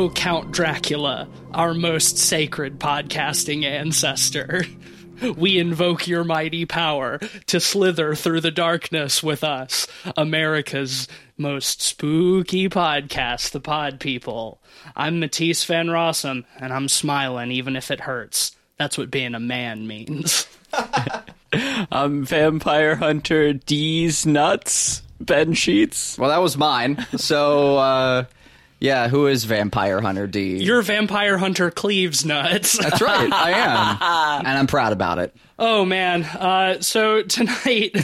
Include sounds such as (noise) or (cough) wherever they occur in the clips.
O Count Dracula, our most sacred podcasting ancestor. We invoke your mighty power to slither through the darkness with us, America's most spooky podcast, The Pod People. I'm Matisse Van Rossum, and I'm smiling even if it hurts. That's what being a man means. (laughs) I'm Vampire Hunter D's nuts. Ben Sheets. Well, that was mine. So, uh, yeah, who is Vampire Hunter D? You're Vampire Hunter Cleaves nuts. That's right, I am. (laughs) And I'm proud about it. Oh man! Uh, so tonight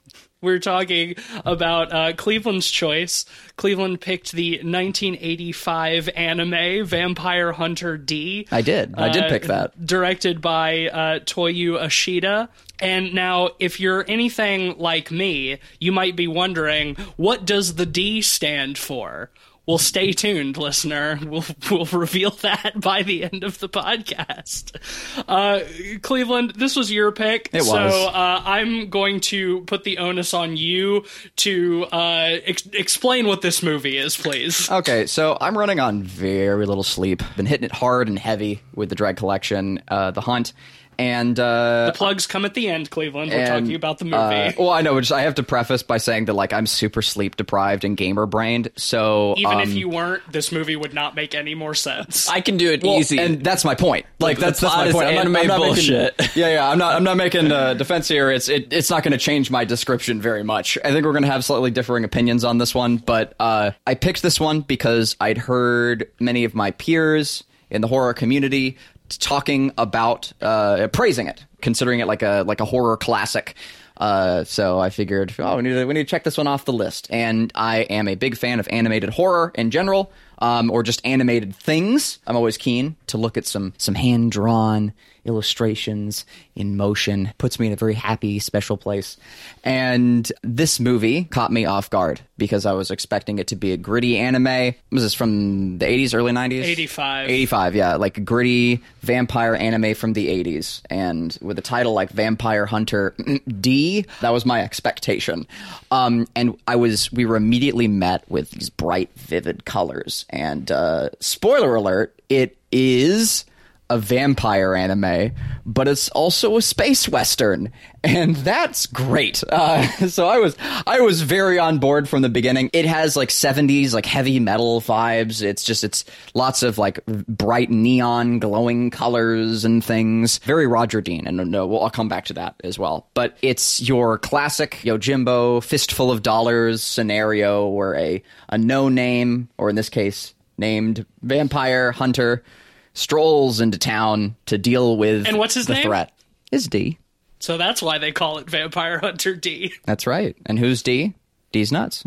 (laughs) we're talking about uh, Cleveland's choice. Cleveland picked the 1985 anime Vampire Hunter D. I did. I did uh, pick that. Directed by uh, Toyoo Ashida. And now, if you're anything like me, you might be wondering, what does the D stand for? Well, stay tuned, listener. We'll (laughs) we'll reveal that by the end of the podcast. Uh, Cleveland, this was your pick, It so was. uh, I'm going to put the onus on you to uh, ex- explain what this movie is, please. Okay, so I'm running on very little sleep. Been hitting it hard and heavy with the Drag Collection, uh, The Hunt, and uh, the Plugs come at the end, Cleveland. We're and, talking about the movie. uh, well, I know. Just I have to preface by saying that like I'm super sleep deprived and gamer brained. So Even um, if you weren't, this movie would not make any more sense. I can do it well, easy. and that's my point. Like the that's that's my point. I'm not, I'm not bullshit. Making, yeah, yeah. I'm not. I'm not making a defense here. It's it, it's not going to change my description very much. I think we're going to have slightly differing opinions on this one, but uh, I picked this one because I'd heard many of my peers in the horror community talking about uh, praising it, considering it like a like a horror classic. Uh, so I figured, oh, we need to we need to check this one off the list. And I am a big fan of animated horror in general, um, or just animated things. I'm always keen to look at some some hand drawn illustrations in motion. Puts me in a very happy, special place. And this movie caught me off guard because I was expecting it to be a gritty anime. Was this from the 80s, early 90s? 85. 85, yeah, like a gritty vampire anime from the 80s. And with a title like Vampire Hunter (clears throat) D, that was my expectation. Um, and I was, we were immediately met with these bright, vivid colors. And uh, spoiler alert, it is a vampire anime, but it's also a space western, and that's great. Uh, (laughs) so I was I was very on board from the beginning. It has like '70s like heavy metal vibes. It's just it's lots of like bright neon glowing colors and things. Very Roger Dean, and no, well, I'll come back to that as well. But it's your classic Yojimbo fistful of dollars scenario where a a no name or in this case named vampire hunter strolls into town to deal with And what's his the name? threat. Is D. so that's why they call it Vampire Hunter D. That's right. And who's D? D's nuts.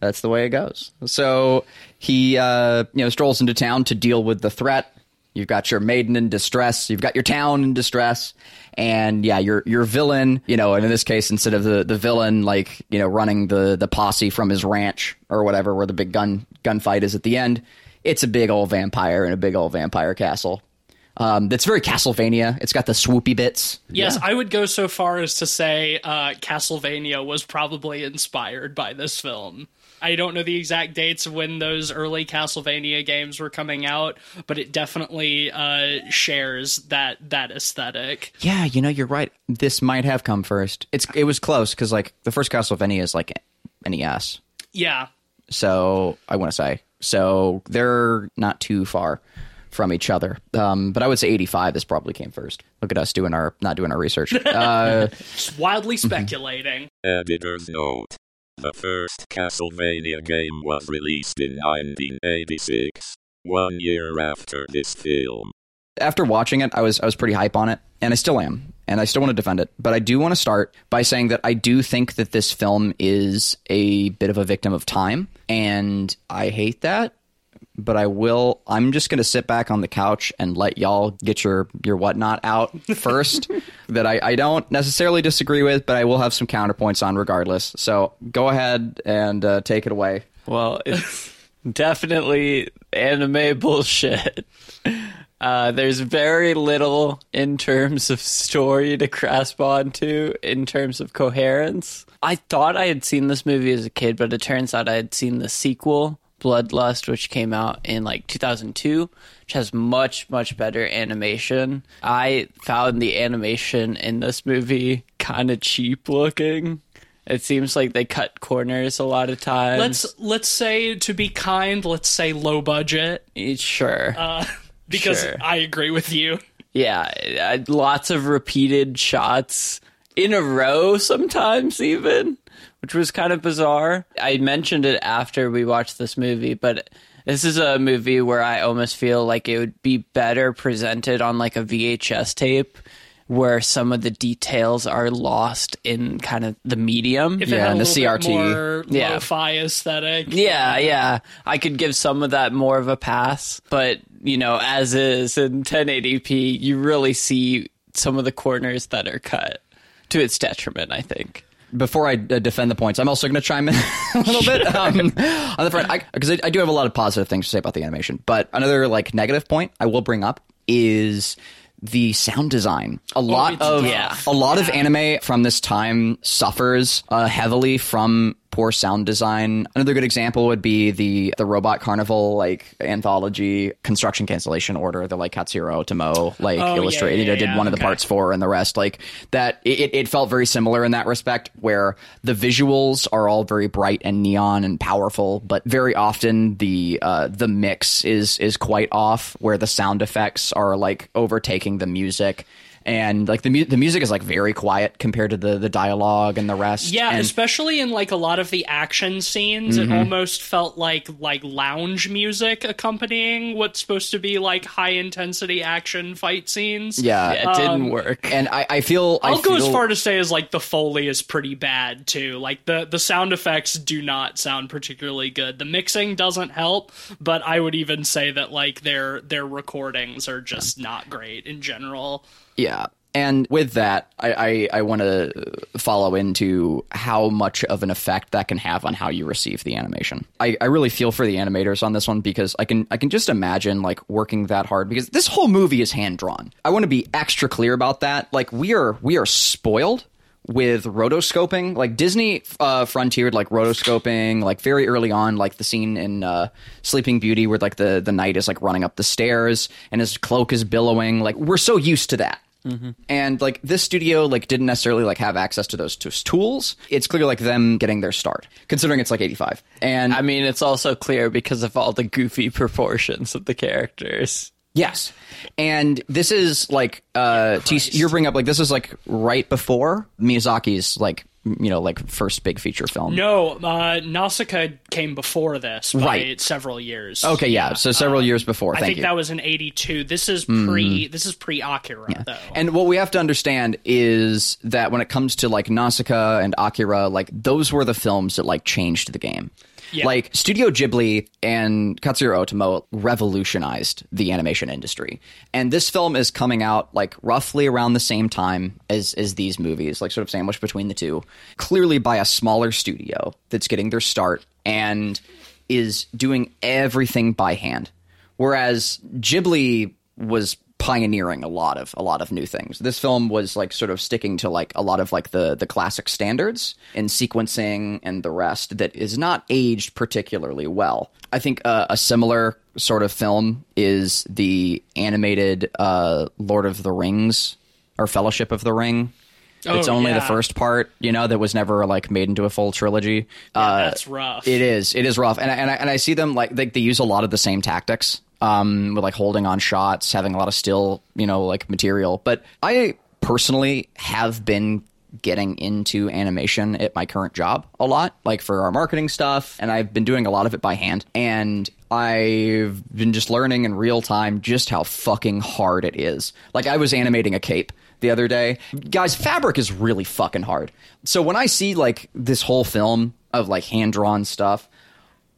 That's the way it goes. So he, uh, you know, strolls into town to deal with the threat. You've got your maiden in distress. You've got your town in distress, and yeah, your your villain. You know, and in this case, instead of the, the villain like you know running the the posse from his ranch or whatever, where the big gun gunfight is at the end, it's a big old vampire in a big old vampire castle. Um, that's very Castlevania. It's got the swoopy bits. Yes, I would go so far as to say uh, Castlevania was probably inspired by this film. I don't know the exact dates of when those early Castlevania games were coming out, but it definitely uh, shares that that aesthetic. Yeah, you know, you're right. This might have come first. It's it was close because like the first Castlevania is like NES, Yeah, so I want to say so they're not too far from each other. Um, but I would say 85. This probably came first. Look at us doing our not doing our research. (laughs) Uh, just wildly (laughs) speculating. Editor's note. The first Castlevania game was released in 1986, one year after this film. After watching it, I was I was pretty hype on it, and I still am, and I still want to defend it. But I do want to start by saying that I do think that this film is a bit of a victim of time, and I hate that. But I will. I'm just going to sit back on the couch and let y'all get your your whatnot out (laughs) first. that I, I don't necessarily disagree with, but I will have some counterpoints on regardless. So go ahead and uh, take it away. Well, it's (laughs) definitely anime bullshit. Uh, there's very little in terms of story to grasp onto in terms of coherence. I thought I had seen this movie as a kid, but it turns out I had seen the sequel Bloodlust, which came out in like 2002, which has much, much better animation. I found the animation in this movie kind of cheap looking. It seems like they cut corners a lot of times. Let's let's say to be kind, let's say low budget sure. (laughs) because Sure. I agree with you. Yeah, lots of repeated shots in a row sometimes even, which was kind of bizarre. I mentioned it after we watched this movie, but this is a movie where I almost feel like it would be better presented on like a VHS tape where some of the details are lost in kind of the medium. If Yeah, it had and the CRT. more Yeah. lo-fi aesthetic. Yeah, yeah. I could give some of that more of a pass, but you know, as is in 1080p, you really see some of the corners that are cut to its detriment, I think. before I uh, defend the points, I'm also going to chime in (laughs) a little bit (laughs) um, on the front because I, I do have a lot of positive things to say about the animation. But another like negative point I will bring up is the sound design. A lot it's of rough. a lot of anime from this time suffers uh, heavily from poor sound design. Another good example would be the the Robot Carnival like anthology construction cancellation order, the like Katsuhiro Otomo like Oh, yeah, illustrated. yeah, I did yeah, one of the parts for and the rest like that it, it felt very similar in that respect where the visuals are all very bright and neon and powerful but very often the uh, the mix is is quite off where the sound effects are like overtaking the music and like the mu- the music is like very quiet compared to the the dialogue and the rest Yeah, and, especially in like a lot of the action scenes, Mm-hmm. it almost felt like like lounge music accompanying what's supposed to be like high intensity action fight scenes. yeah, it didn't work. and I, I feel I I'll go as far to say as like the foley is pretty bad too. Like the the sound effects do not sound particularly good. The mixing doesn't help, but I would even say that like their their recordings are just not great in general. Yeah. And with that, I, I, I want to follow into how much of an effect that can have on how you receive the animation. I, I really feel for the animators on this one because I can I can just imagine like working that hard because this whole movie is hand drawn. I want to be extra clear about that. Like we are we are spoiled with rotoscoping like disney uh frontiered like rotoscoping like very early on like the scene in uh sleeping beauty where like the the knight is like running up the stairs and his cloak is billowing like we're so used to that and like this studio like didn't necessarily like have access to those t- tools. It's clear like them getting their start considering it's like 85 and I mean, it's also clear because of all the goofy (laughs) proportions of the characters. Yes, and this is like uh, T- you're bringing up like this is like right before Miyazaki's like you know like first big feature film. No, uh, Nausicaa came before this by Right. several years. Okay, yeah, so several years before. I think you. Mm-hmm. that was in '82. This is pre. This is pre Akira, though. And what we have to understand is that when it comes to like Nausicaa and Akira, like those were the films that like changed the game. Yeah. Like Studio Ghibli and Katsuhiro Otomo revolutionized the animation industry. And this film is coming out like roughly around the same time as as these movies, like sort of sandwiched between the two. Clearly by a smaller studio that's getting their start and is doing everything by hand. Whereas Ghibli was pioneering a lot of a lot of new things. This film was like sort of sticking to like a lot of like the the classic standards in sequencing and the rest that is not aged particularly well. I think uh, a similar sort of film is the animated uh, Lord of the Rings or Fellowship of the Ring. It's Oh, only the first part, you know, that was never like made into a full trilogy. uh, That's rough. it is. It is rough, and I, and I, and I see them like they, they use a lot of the same tactics, um, with like holding on shots, having a lot of still, you know, like material. But I personally have been getting into animation at my current job a lot, like for our marketing stuff, and I've been doing a lot of it by hand. And I've been just learning in real time just how fucking hard it is. Like I was animating a cape the other day. Guys, fabric is really fucking hard. So when I see like this whole film of like hand drawn stuff,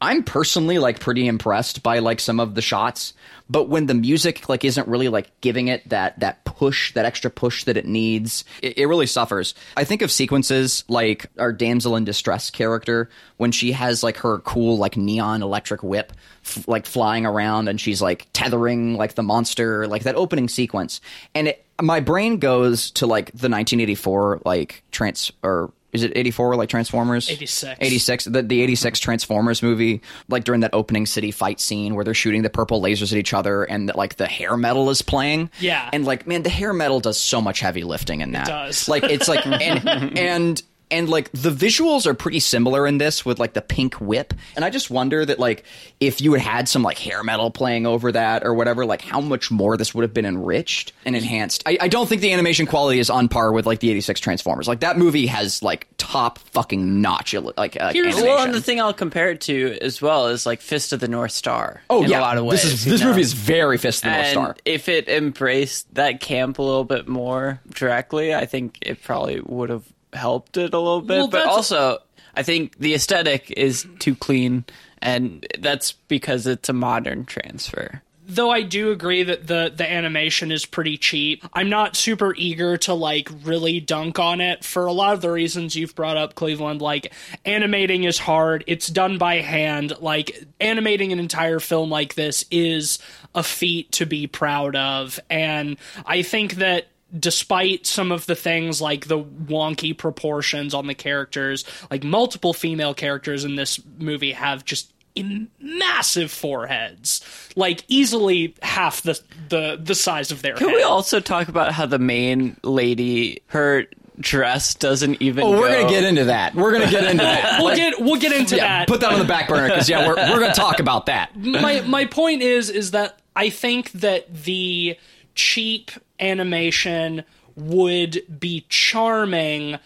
I'm personally like pretty impressed by like some of the shots, but when the music like isn't really like giving it that that push, that extra push that it needs, it, it really suffers. I think of sequences like our damsel in distress character when she has like her cool like neon electric whip f- like flying around and she's like tethering like the monster, like that opening sequence, and it my brain goes to like the 1984 like trans or is it 84 like Transformers? 86. 86. The, the 86 Transformers movie, like during that opening city fight scene where they're shooting the purple lasers at each other and like the hair metal is playing. Yeah. And like, man, the hair metal does so much heavy lifting in that. does. Like, it's like, (laughs) and, and, and like the visuals are pretty similar in this with like the pink whip and i just wonder that like if you had had some like hair metal playing over that or whatever like how much more this would have been enriched and enhanced i, I don't think the animation quality is on par with like the 86 transformers like that movie has like top fucking notch like uh, Here's- animation. Well, and the thing I'll compare it to as well is like Fist of the North Star. oh in yeah a lot of ways. this is this know? movie is very fist of the north star if it embraced that camp a little bit more directly, I think it probably would have helped it a little bit. Well, but also, I think the aesthetic is too clean, and that's because it's a modern transfer. though I do agree that the the animation is pretty cheap, I'm not super eager to like really dunk on it for a lot of the reasons you've brought up, Cleveland. Like animating is hard; it's done by hand. Like animating an entire film like this is a feat to be proud of, and I think that. Despite some of the things like the wonky proportions on the characters, like multiple female characters in this movie have just in massive foreheads, like easily half the the the size of their head. Can head. we also talk about how the main lady, her dress doesn't even? oh we're go- gonna get into that we're gonna get into that (laughs) we'll get we'll get into yeah, that. put that on the back burner because yeah we're, we're gonna talk about that my my point is is that I think that the cheap animation would be charming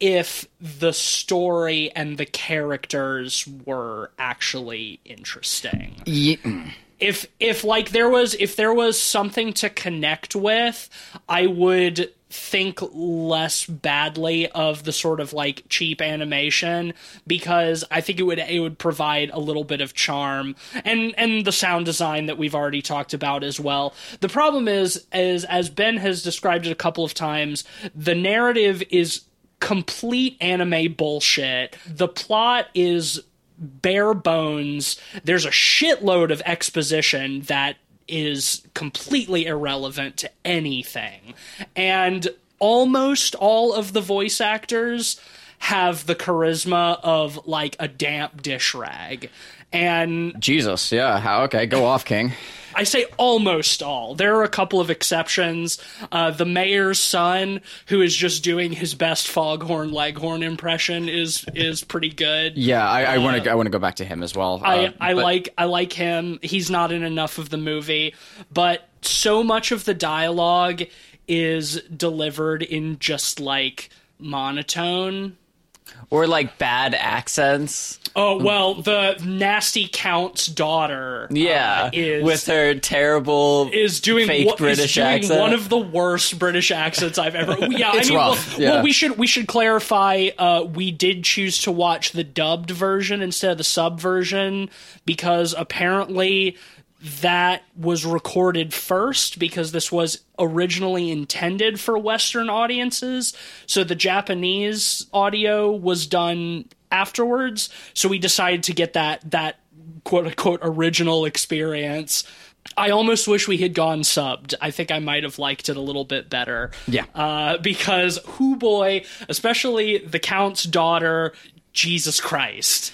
if the story and the characters were actually interesting. Ye- mm. if if like there was if there was something to connect with i would think less badly of the sort of like cheap animation because i think it would it would provide a little bit of charm and and the sound design that we've already talked about as well the problem is is as ben has described it a couple of times the narrative is complete anime bullshit the plot is bare bones. There's a shitload of exposition that is completely irrelevant to anything. And almost all of the voice actors have the charisma of like a damp dish rag. And jesus yeah how okay go off king I say almost all. There are a couple of exceptions. Uh, the mayor's son, who is just doing his best Foghorn Leghorn impression, is is pretty good. yeah i, want to i want to go back to him as well I, Uh, I but- like I like him. He's not in enough of the movie, but so much of the dialogue is delivered in just like monotone. Or like bad accents. Oh well, the nasty count's daughter, Yeah, uh, is with her terrible is doing fake British doing accent. one of the worst British accents I've ever. (laughs) Yeah, I mean, rough, Well, yeah. well, we should we should clarify. Uh, we did choose to watch the dubbed version instead of the sub version because apparently that was recorded first because this was originally intended for Western audiences. So the Japanese audio was done afterwards. So we decided to get that that quote unquote original experience. I almost wish we had gone subbed. I think I might have liked it a little bit better. Yeah. Uh, because, who boy, especially the Count's daughter, Jesus Christ.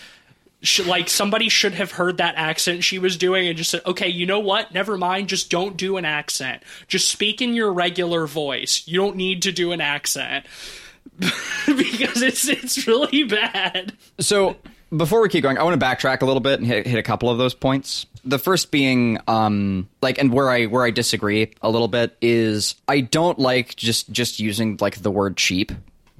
Like somebody should have heard that accent she was doing and just said, "Okay, you know what? Never mind. Just don't do an accent. Just speak in your regular voice. You don't need to do an accent (laughs) because it's it's really bad." So before we keep going, I want to backtrack a little bit and hit, hit a couple of those points. The first being, um, like, and where I where I disagree a little bit is I don't like just just using like the word cheap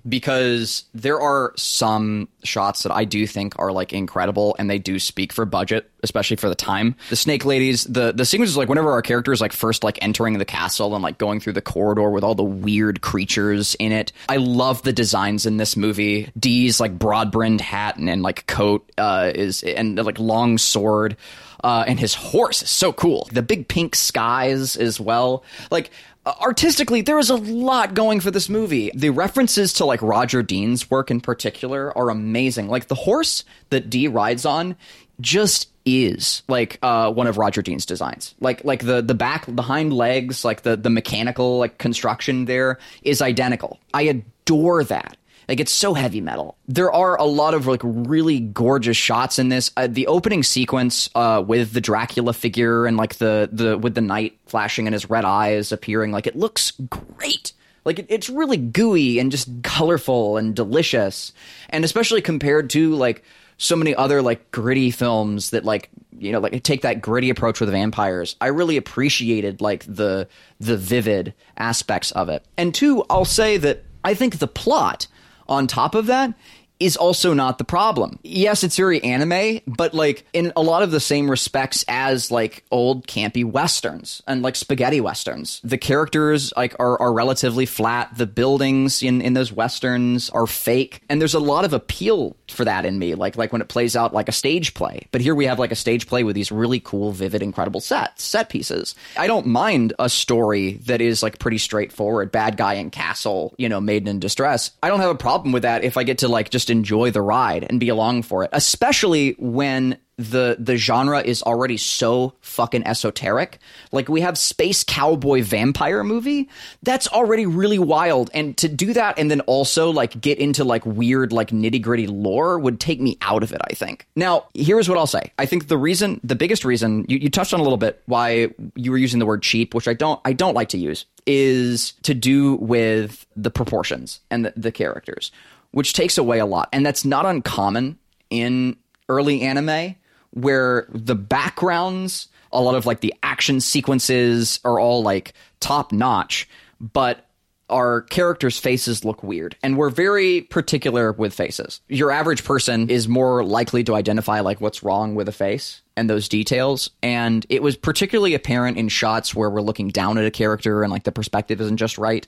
because there are some shots that I do think are like incredible and they do speak for budget, especially for the time. The snake ladies, the the sequences like whenever our character is like first like entering the castle and like going through the corridor with all the weird creatures in it. I love the designs in this movie. D's like broad brimmed hat and, and like coat uh, is and like long sword. Uh, and his horse is so cool. The big pink skies as well. Like artistically, there is a lot going for this movie. The references to like Roger Dean's work in particular are amazing. Like the horse that D rides on just is like uh, one of Roger Dean's designs. Like like the the back the hind legs, like the the mechanical like construction there is identical. I adore that. Like it's so heavy metal. There are a lot of like really gorgeous shots in this. Uh, the opening sequence uh, with the Dracula figure and like the the with the night flashing and his red eyes appearing, like it looks great. Like it, it's really gooey and just colorful and delicious, and especially compared to like so many other like gritty films that like you know like take that gritty approach with vampires i really appreciated like the the vivid aspects of it and two i'll say that i think the plot on top of that is also not the problem. Yes, it's very anime, but like in a lot of the same respects as like old campy westerns and like spaghetti westerns. The characters like are, are relatively flat. The buildings in, in those westerns are fake. And there's a lot of appeal for that in me, like like when it plays out like a stage play. But here we have like a stage play with these really cool, vivid, incredible sets, set pieces. I don't mind a story that is like pretty straightforward, bad guy in castle, you know, maiden in distress. I don't have a problem with that if I get to like just enjoy the ride and be along for it, especially when the the genre is already so fucking esoteric. Like we have space cowboy vampire movie that's already really wild, and to do that and then also like get into like weird like nitty gritty lore would take me out of it. I think. Now here's what I'll say. I think the reason, the biggest reason you, you touched on a little bit why you were using the word cheap, which I don't I don't like to use, is to do with the proportions and the, the characters, which takes away a lot, and that's not uncommon in early anime where the backgrounds, a lot of like the action sequences are all like top notch, but our characters' faces look weird. And we're very particular with faces. Your average person is more likely to identify like what's wrong with a face and those details. And it was particularly apparent in shots where we're looking down at a character and like the perspective isn't just right.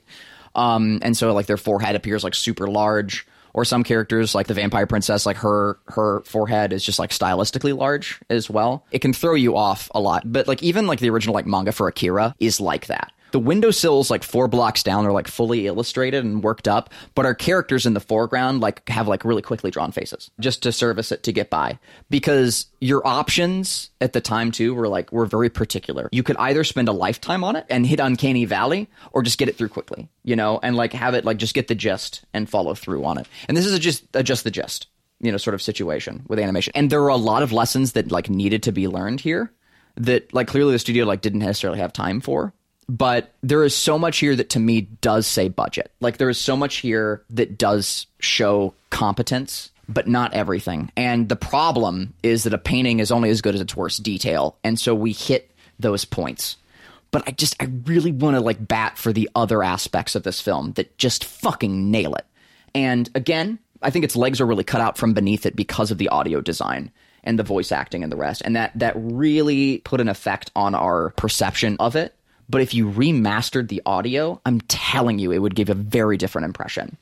Um, and so like their forehead appears like super large or some characters like the vampire princess like her her forehead is just like stylistically large as well. It can throw you off a lot. But like even like the original like manga for akira is like that the windowsills like four blocks down are like fully illustrated and worked up but our characters in the foreground like have like really quickly drawn faces just to service it to get by. Because your options at the time too were like were very particular. You could either spend a lifetime on it and hit uncanny valley or just get it through quickly you know and like have it like just get the gist and follow through on it. And this is a just a just the gist you know sort of situation with animation. And there were a lot of lessons that like needed to be learned here that like clearly the studio like didn't necessarily have time for but there is so much here that to me does say budget. Like there is so much here that does show competence, but not everything. And the problem is that a painting is only as good as its worst detail, and so we hit those points. But I just I really want to like bat for the other aspects of this film that just fucking nail it. And again, I think its legs are really cut out from beneath it because of the audio design and the voice acting and the rest. And that that really put an effect on our perception of it but if you remastered the audio, I'm telling you, it would give a very different impression.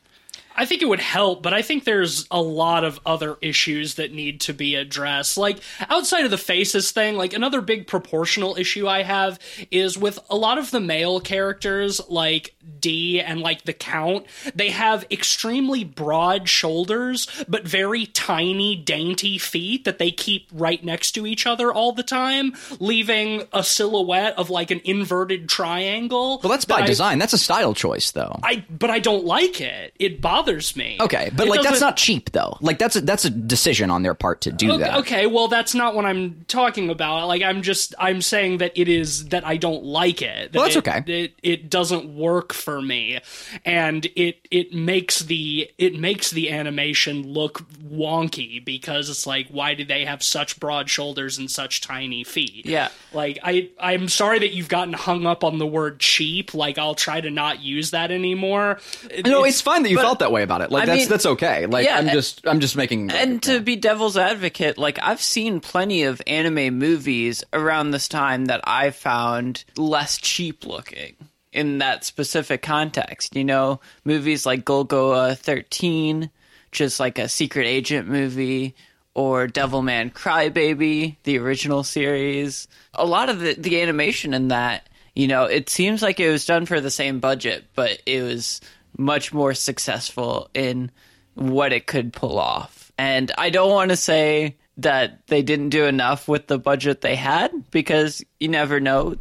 I think it would help, but I think there's a lot of other issues that need to be addressed. Like outside of the faces thing, like another big proportional issue I have is with a lot of the male characters like D and like the Count, they have extremely broad shoulders but very tiny dainty feet that they keep right next to each other all the time, leaving a silhouette of like an inverted triangle. Well, that's by that I- design. That's a style choice, though. I but I don't like it. It bothers me. Okay, but It like that's doesn't- cheap though. Like that's a, that's a decision on their part to do Okay, that. okay, well that's not what I'm talking about. Like I'm just I'm saying that it is that I don't like it. That Well, that's it- okay. It it doesn't work for me, and it it makes the it makes the animation look wonky because it's like why do they have such broad shoulders and such tiny feet? Yeah. Like I I'm sorry that you've gotten hung up on the word cheap. Like I'll try to not use that anymore. No, it's fine that you but- felt that way about it. Like I that's mean- that's okay. Like Yeah, I'm just I'm just making And to be devil's advocate, like I've seen plenty of anime movies around this time that I found less cheap looking in that specific context. You know, movies like Golgo 13, just like a secret agent movie, or Devilman Crybaby, the original series. A lot of the, the animation in that, you know, it seems like it was done for the same budget, but it was much more successful in what it could pull off. And I don't want to say that they didn't do enough with the budget they had because you never know.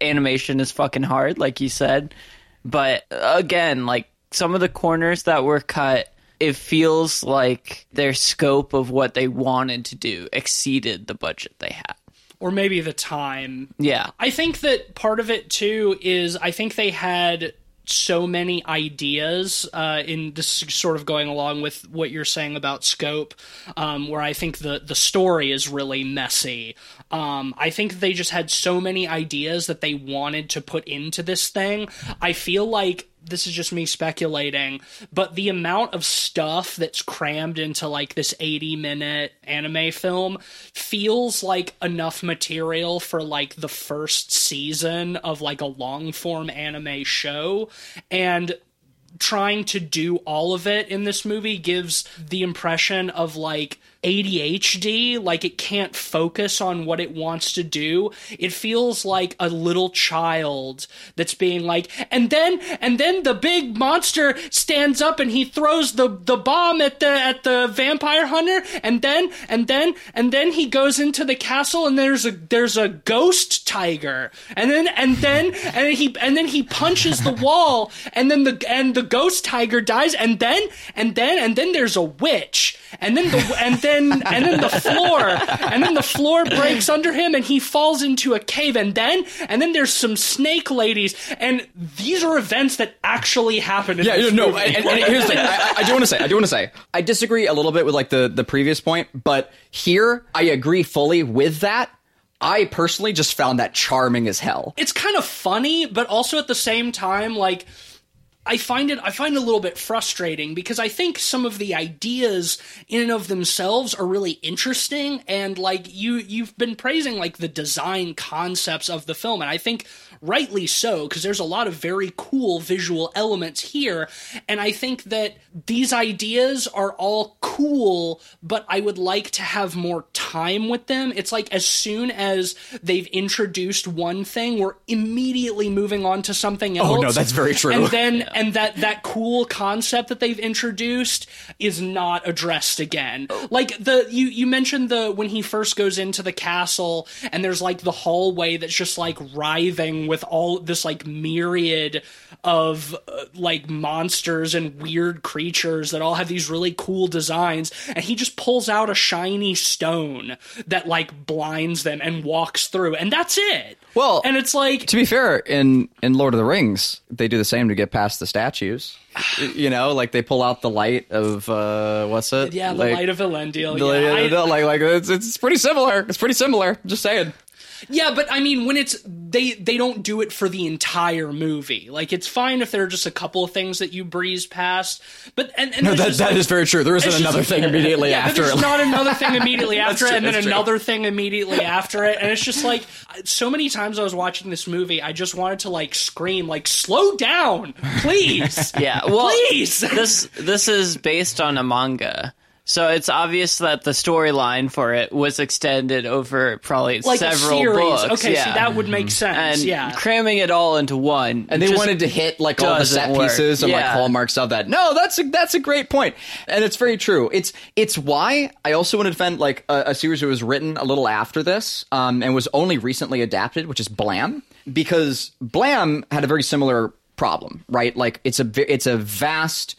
Animation is fucking hard, like you said. But again, like some of the corners that were cut, it feels like their scope of what they wanted to do exceeded the budget they had. or maybe the time. Yeah. I think that part of it too is I think they had so many ideas uh, in this sort of going along with what you're saying about scope, um, where I think the the story is really messy. Um, I think they just had so many ideas that they wanted to put into this thing. I feel like this is just me speculating, but the amount of stuff that's crammed into like this 80 minute anime film feels like enough material for like the first season of like a long form anime show. And trying to do all of it in this movie gives the impression of like ADHD, like it can't focus on what it wants to do. It feels like a little child that's being like, and then and then the big monster stands up and he throws the the bomb at the at the vampire hunter, and then and then and then he goes into the castle and there's a there's a ghost tiger, and then and then and he and then he punches the (laughs) wall, and then the and the ghost tiger dies, and then and then and then there's a witch, and then the and then and then the floor and then the floor breaks under him and he falls into a cave and then and then there's some snake ladies and these are events that actually happen in Yeah, no, movie. and, and here's the thing. I, I do want to say, I do want to say, I disagree a little bit with like the the previous point, but here I agree fully with that. I personally just found that charming as hell. it's kind of funny, but also at the same time, like I find it I find it a little bit frustrating because I think some of the ideas in and of themselves are really interesting and like you you've been praising like the design concepts of the film. And I think rightly so because there's a lot of very cool visual elements here and I think that these ideas are all cool but I would like to have more time with them. It's like as soon as they've introduced one thing we're immediately moving on to something else. Oh, no, that's very true. And then and that that cool concept that they've introduced is not addressed again. Like the you you mentioned the when he first goes into the castle and there's like the hallway that's just like writhing with all this like myriad of uh, like monsters and weird creatures that all have these really cool designs and he just pulls out a shiny stone that like blinds them and walks through and that's it. Well, and it's like To be fair, in in Lord of the Rings, they do the same to get past the statues. (sighs) You know, like they pull out the light of uh what's it? yeah, the Like, light of Elendil. the- yeah, I- like like it's, it's pretty similar. It's pretty similar. Just saying. Yeah, but I mean, when it's they they don't do it for the entire movie. Like it's fine if there are just a couple of things that you breeze past, but and, and No, that just, that like- is very true. There isn't it's just- another thing immediately (laughs) yeah, after there's it. not another thing immediately (laughs) after That's it, and then that's true. another thing immediately after it, and it's just like so many times I was watching this movie, I just wanted to like scream, like slow down, please, (laughs) Yeah, well, please. this this is based on a manga, so it's obvious that the storyline for it was extended over probably like several a series. books. okay, yeah. see that would make sense. and yeah, cramming it all into one, and they wanted to hit like all the set work. pieces and like hallmarks of that. No, that's a, that's a great point, and it's very true. It's it's why I also want to defend like a, a series that was written a little after this, um, and was only recently adapted, which is Blam, because Blam had a very similar problem, right? Like it's a it's a vast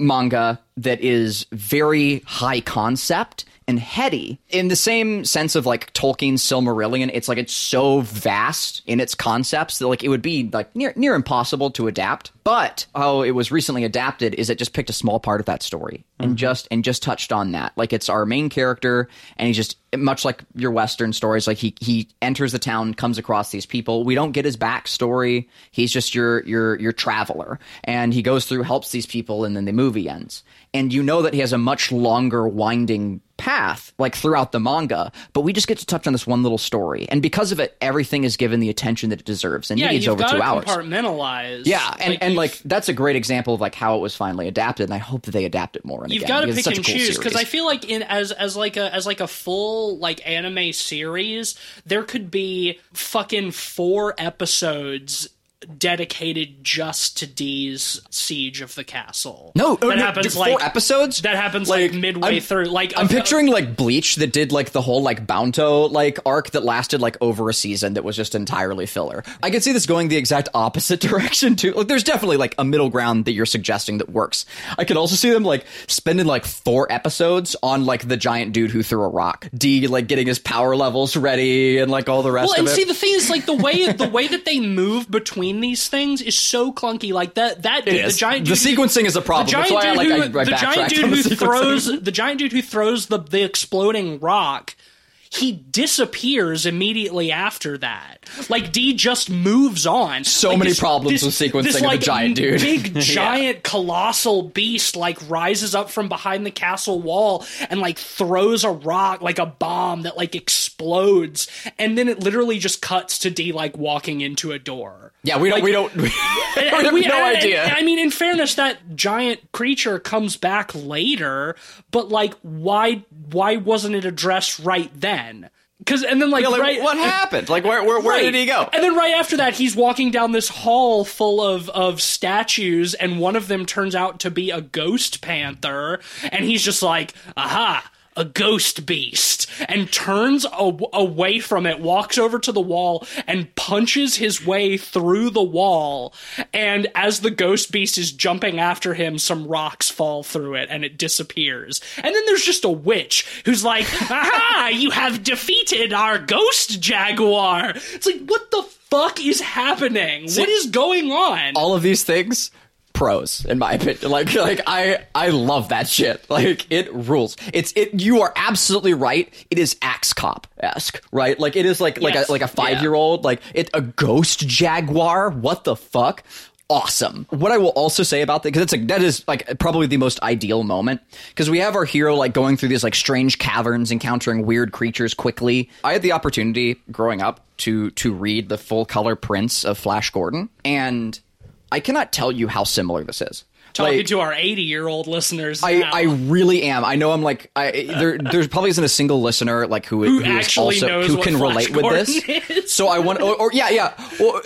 manga that is very high concept and heady in the same sense of like Tolkien's Silmarillion. It's like it's so vast in its concepts that like it would be like near near impossible to adapt. But how it was recently adapted is it just picked a small part of that story and mm-hmm. just and just touched on that. Like it's our main character and he just much like your western stories like he he enters the town comes across these people we don't get his backstory he's just your your your traveler and he goes through helps these people and then the movie ends and you know that he has a much longer winding path like throughout the manga but we just get to touch on this one little story and because of it everything is given the attention that it deserves and yeah, you've over got two to hours compartmentalize. yeah and and like that's a great example of like how it was finally adapted and i hope that they adapt it more You've got to pick and cool choose because. I feel like in as as like a as like a full like anime series, there could be fucking four episodes dedicated just to D's siege of the castle. No, that oh, no, happens four like episodes. That happens like, midway I'm- through. Like I'm a- picturing like Bleach that did like the whole like Bounto like arc that lasted like over a season that was just entirely filler. I could see this going the exact opposite (laughs) direction too. Like there's definitely like a middle ground that you're suggesting that works. I could also see them like spending like four episodes on like the giant dude who threw a rock. D like getting his power levels ready and like all the rest Well, and see, the thing is, like the way the way that they move between (laughs) these things is so clunky. Like that that dude, the giant The dude who- sequencing is a problem. The giant That's why I, dude like, who, I- I the giant dude on the throws the giant dude who throws the the exploding rock. He disappears immediately after that. Like D just moves on. So Like, many this- problems this- with sequencing this, of the like, giant dude. Big (laughs) giant colossal beast like rises up from behind the castle wall and like throws a rock like a bomb that like explodes and then it literally just cuts to D like walking into a door. yeah, we don't like- we don't (laughs) we, And- have we- no and- idea. and- I mean, in fairness, that giant creature comes back later, but like, why? Why wasn't it addressed right then? Because and then like, Yeah, like, right, what happened? Like where where, where right. did he go? And then right after that, he's walking down this hall full of of statues, and one of them turns out to be a ghost panther, and he's just like, aha. A ghost beast, and turns a- away from it, walks over to the wall, and punches his way through the wall. And as the ghost beast is jumping after him, some rocks fall through it, and it disappears. And then there's just a witch who's like, "Aha! You have defeated our ghost jaguar." It's like, what the fuck is happening? what is going on? all of these things pros in my opinion. (laughs) Like like i i love that shit. Like it rules. It's it you are absolutely right. It is axe cop esque right? Like it is like like a like a five year old like it a ghost jaguar? What the fuck? Awesome. What i will also say about that because it's like that is like probably the most ideal moment. Because we have our hero like going through these like strange caverns encountering weird creatures quickly. I had the opportunity growing up to to read the full color prints of flash gordon. And I cannot tell you how similar this is. Talking Like, to our 80 year old listeners I, now. I really am. I know I'm like I there there probably isn't a single listener like who who, is actually also knows who can Flash relate with this. Is. So I want or, or yeah yeah or, uh,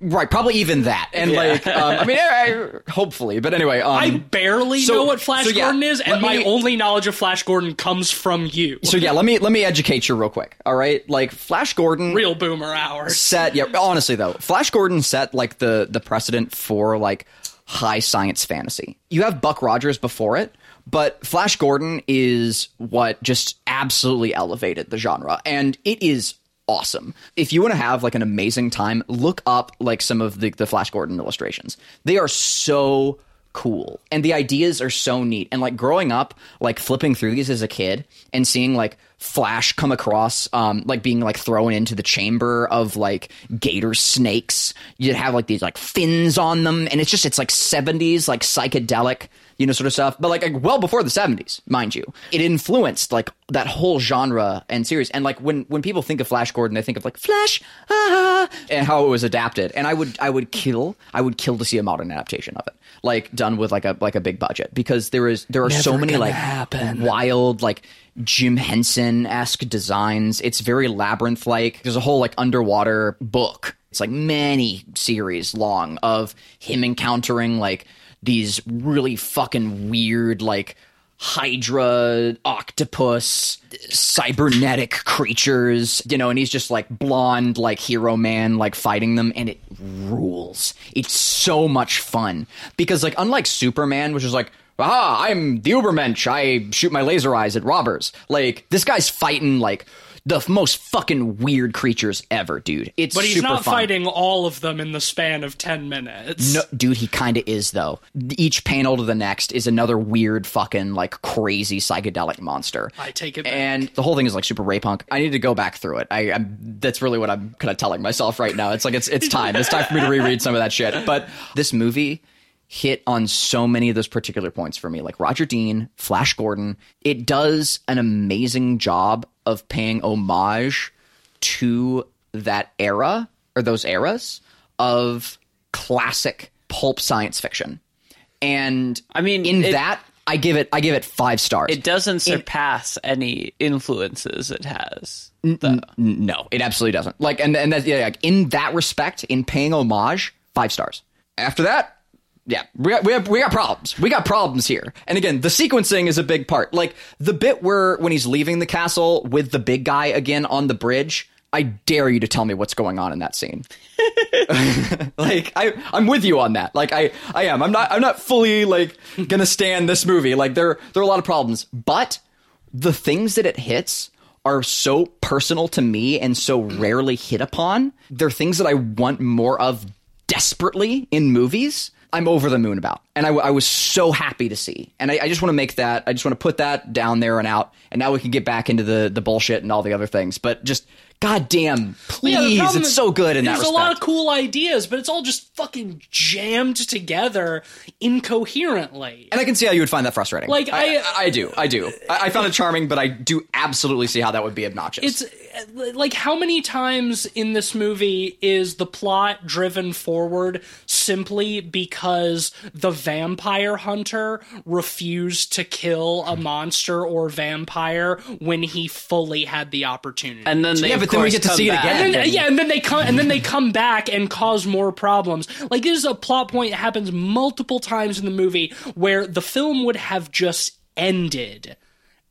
right probably even that and like um, I mean I, I- hopefully but anyway um, I barely so- know what Flash so yeah, Gordon is, and let my only knowledge of Flash Gordon comes from you. so yeah let me let me educate you real quick all right like Flash Gordon Real boomer hours. set yeah honestly though flash gordon set like the the precedent for like high science fantasy. You have buck rogers before it but flash gordon is what just absolutely elevated the genre and it is awesome. If you want to have like an amazing time look up like some of the the flash gordon illustrations. They are so cool. And the ideas are so neat. And like growing up like flipping through these as a kid and seeing like flash come across um like being like thrown into the chamber of like gator snakes. You'd have like these like fins on them. And it's just it's like 70s like psychedelic you know sort of stuff but like, like well before the 70s mind you it influenced like that whole genre and series and like when when people think of flash gordon they think of like flash ah, and how it was adapted and i would i would kill i would kill to see a modern adaptation of it like done with like a like a big budget because there is there are so many like happen. wild like Jim Henson esque designs. It's very labyrinth like. There's a whole like underwater book. It's like many series long of him encountering like these really fucking weird like hydra octopus cybernetic creatures you know and he's just like blonde like hero man like fighting them and it rules it's so much fun because like unlike superman which is like ah, I'm the Ubermensch. I shoot my laser eyes at robbers. Like, this guy's fighting, like, the most fucking weird creatures ever, dude. It's But he's not fun. fighting all of them in the span of 10 minutes. No, dude, he kind of is, though. Each panel to the next is another weird, fucking, like, crazy psychedelic monster. I take it back. And the whole thing is, like, super ray punk. I need to go back through it. I, I'm, that's really what I'm kind of telling myself right now. It's like, it's, it's (laughs) time. It's time for me to reread some of that shit. But this movie hit on so many of those particular points for me like roger dean flash gordon it does an amazing job of paying homage to that era or those eras of classic pulp science fiction and I mean, in it- that i give it i give it five stars It doesn't surpass any influences it has. though. no it absolutely doesn't like and and that yeah like in that respect in paying homage five stars. After that, yeah, we got, we, have, we got problems. We got problems here. And again, the sequencing is a big part. Like the bit where when he's leaving the castle with the big guy again on the bridge, I dare you to tell me what's going on in that scene. (laughs) (laughs) like I, I'm with you on that. Like I, I am. I'm not. I'm not fully like gonna stand this movie. Like there, there are a lot of problems, but the things that it hits are so personal to me and so rarely hit upon. They're things that I want more of desperately in movies. I'm over the moon about, and I, I was so happy to see. And I, I just want to make that. I just want to put that down there and out. And now we can get back into the the bullshit and all the other things. But just goddamn, please, Yeah, it's so good in that There's respect. a lot of cool ideas, but it's all just fucking jammed together incoherently. And I can see how you would find that frustrating. Like, I, I- I, do, I do. I, I found it charming, but I do absolutely see how that would be obnoxious. It's like how many times in this movie is the plot driven forward simply because the vampire hunter refused to kill a monster or vampire when he fully had the opportunity? And then they Yeah, but then we get to come see it again. And then, and- yeah, and then they come and then they come back and cause more problems. Like this is a plot point that happens multiple times in the movie where the film would have just ended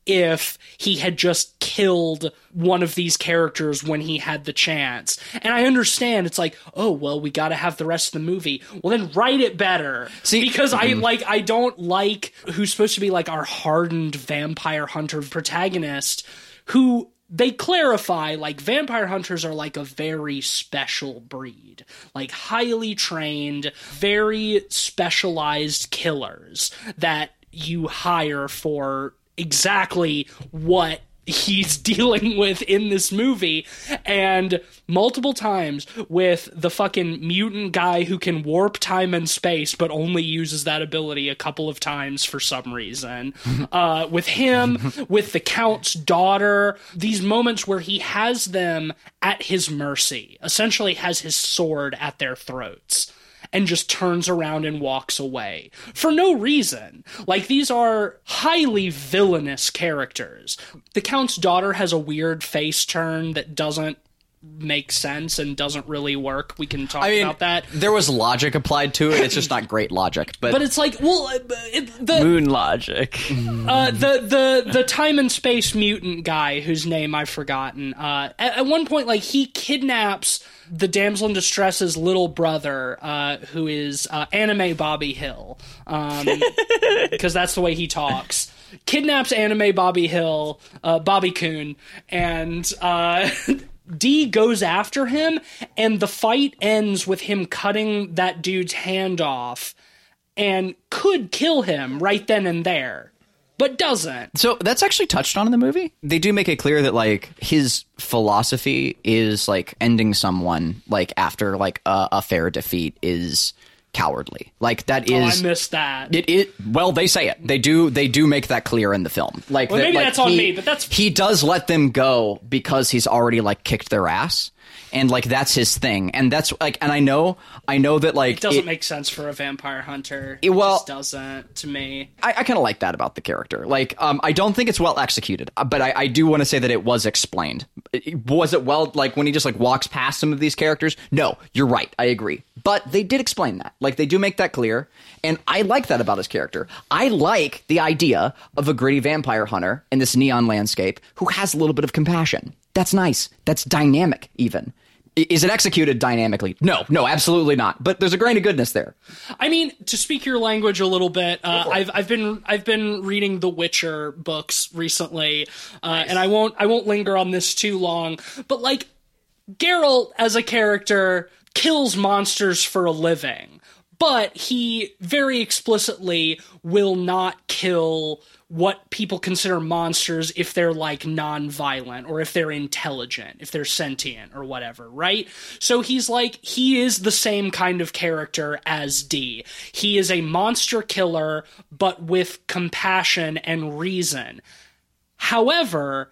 if he had just killed one of these characters when he had the chance. And I understand it's like, oh well, we got to have the rest of the movie. Well, then write it better. See- because I mm-hmm. like I don't like who's supposed to be like our hardened vampire hunter protagonist who they clarify like vampire hunters are like a very special breed like highly trained very specialized killers that you hire for exactly what he's (laughs) dealing with in this movie. And multiple times with the fucking mutant guy who can warp time and space but only uses that ability a couple of times for some reason. (laughs) Uh, with him with the count's daughter these moments where he has them at his mercy essentially has his sword at their throats and just turns around and walks away for no reason. Like these are highly villainous characters. The Count's daughter has a weird face turn that doesn't make sense and doesn't really work. We can talk I mean, about that. there was logic applied to it. It's just not great logic. But, But it's like, well, uh, it, the Moon logic. (laughs) uh, the the the time and space mutant guy whose name I've forgotten. Uh, at, at one point, like he kidnaps the damsel in distress's little brother, uh, who is uh, anime Bobby Hill, (laughs) because that's the way he talks. Kidnaps anime Bobby Hill, uh, Bobby Coon, and. Uh, (laughs) D goes after him, and the fight ends with him cutting that dude's hand off and could kill him right then and there, but doesn't. So that's actually touched on in the movie. They do make it clear that like his philosophy is like ending someone like after like a, a fair defeat is cowardly. Like that is. Oh, I is missed that. it, it well they say it they do they do make that clear in the film like Well, maybe like, that's on he- me, but that's- he does let them go because he's already like kicked their ass and like that's his thing and that's like and i know i know that like it doesn't it- make sense for a vampire hunter. It- well- it just doesn't to me. I, I kind of like that about the character. Like, um, I don't think it's well executed, uh, but I, I do want to say that it was explained. It- Was it well, like when he just like walks past some of these characters? No, you're right. I agree. But they did explain that. Like, they do make that clear, and I like that about his character. I like the idea of a gritty vampire hunter in this neon landscape who has a little bit of compassion. That's nice. That's dynamic, even. Is it executed dynamically? No, no, absolutely not. But there's a grain of goodness there. I mean, to speak your language a little bit, uh, I've I've been I've been reading the Witcher books recently, uh, and I won't I won't linger on this too long. But like, Geralt as a character kills monsters for a living, but he very explicitly will not kill what people consider monsters if they're like non-violent or if they're intelligent, if they're sentient or whatever, right? So he's like he is the same kind of character as D. He is a monster killer but with compassion and reason. However,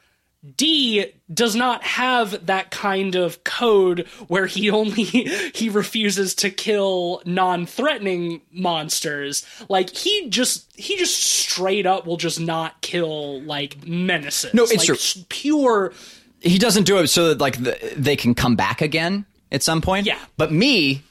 D does not have that kind of code where he only (laughs) he refuses to kill non-threatening monsters. Like he just he just straight up will just not kill like menaces. No, it's like, true. Pure he doesn't do it so that like the, they can come back again at some point. Yeah. But me,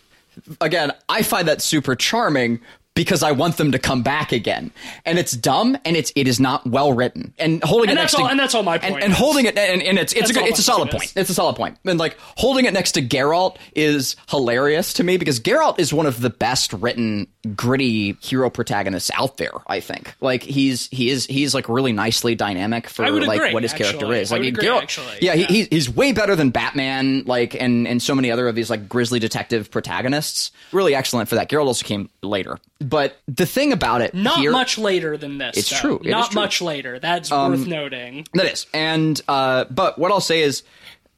again, I find that super charming because I want them to come back again. And it's dumb and it's it is not well written. And holding And it next all- to and that's all my and, point and holding it and, and it's it's That's a good, it's a solid point point. It's a solid point. And like holding it next to Geralt is hilarious to me because Geralt is one of the best written gritty hero protagonists out there, I think. Like he's he is he's like really nicely dynamic for like agree, what his character actually. is. I Like agree, Geralt, actually. yeah, Yeah. He, he's he's way better than Batman, like and and so many other of these like grizzly detective protagonists. Really excellent for that. Geralt also came later, but the thing about it, Not here, much later than this. It's though. true. It is Not true. Um, much later. That's worth noting. That is, and uh, but what I'll say is,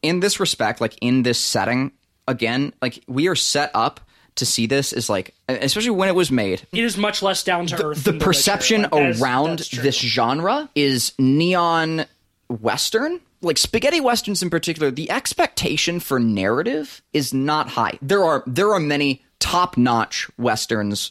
in this respect, like in this setting, again, like we are set up to see this is like, especially when it was made, It is much less down to earth. the The perception. Like, around that's this genre is neon western like spaghetti westerns in particular the expectation for narrative is not high there are there are many top-notch westerns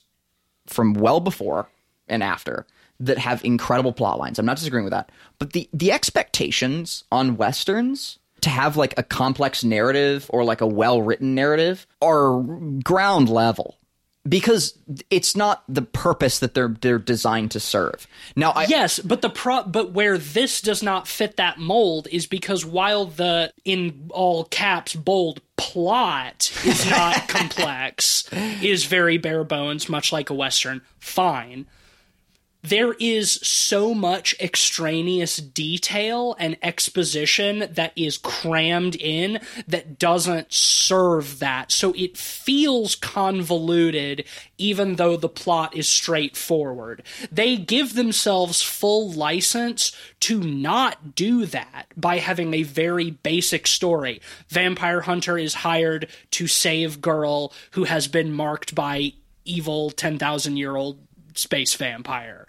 from well before and after that have incredible plot lines i'm not disagreeing with that but the the expectations on westerns to have like a complex narrative or like a well-written narrative are ground level because it's not the purpose that they're they're designed to serve. Now, I Yes, but the pro but where this does not fit that mold is because while the in all caps bold plot is not (laughs) complex, is very bare bones, much like a western. Fine. There is so much extraneous detail and exposition that is crammed in that doesn't serve that. So it feels convoluted even though the plot is straightforward. They give themselves full license to not do that by having a very basic story. Vampire Hunter is hired to save girl who has been marked by evil 10,000 year old space vampire.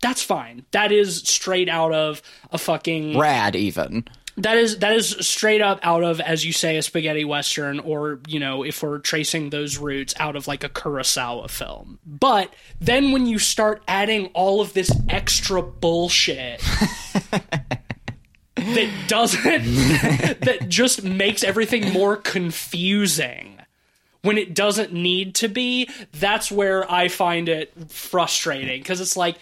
That's fine. That is straight out of a fucking rad even. that is that is straight up out of as you say a spaghetti western or you know if we're tracing those roots out of like a Kurosawa film. But then when you start adding all of this extra bullshit (laughs) that doesn't (laughs) that just makes everything more confusing when it doesn't need to be, that's where I find it frustrating. Because it's like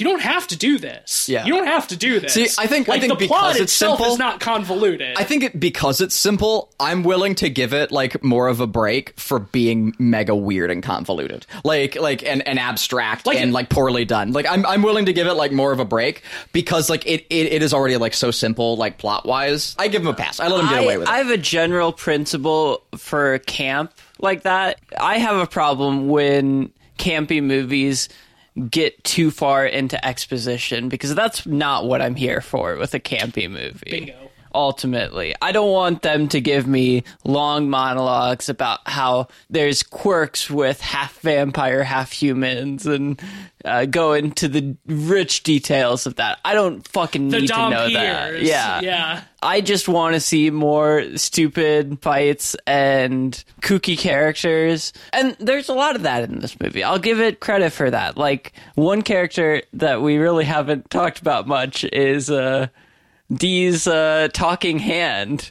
you don't have to do this. Yeah. You don't have to do this. See, I think- I like think the plot because it's itself simple- is not convoluted. I think it, because it's simple, I'm willing to give it like more of a break for being mega weird and convoluted, like like and, and abstract Like- and like poorly done. Like I'm I'm willing to give it like more of a break because like it it, it is already like so simple like plot wise. I give him a pass. I let him get I, away with it. I have a general principle for camp like that. I have a problem when campy movies get too far into exposition because that's not what I'm here for with a campy movie. Bingo. Ultimately, I don't want them to give me long monologues about how there's quirks with half vampire, half humans, and uh, go into the rich details of that. I don't fucking the need to know dhampirs. that. Yeah, Yeah. I just want to see more stupid fights and kooky characters. And there's a lot of that in this movie. I'll give it credit for that. Like, one character that we really haven't talked about much is uh, D's uh, talking hand.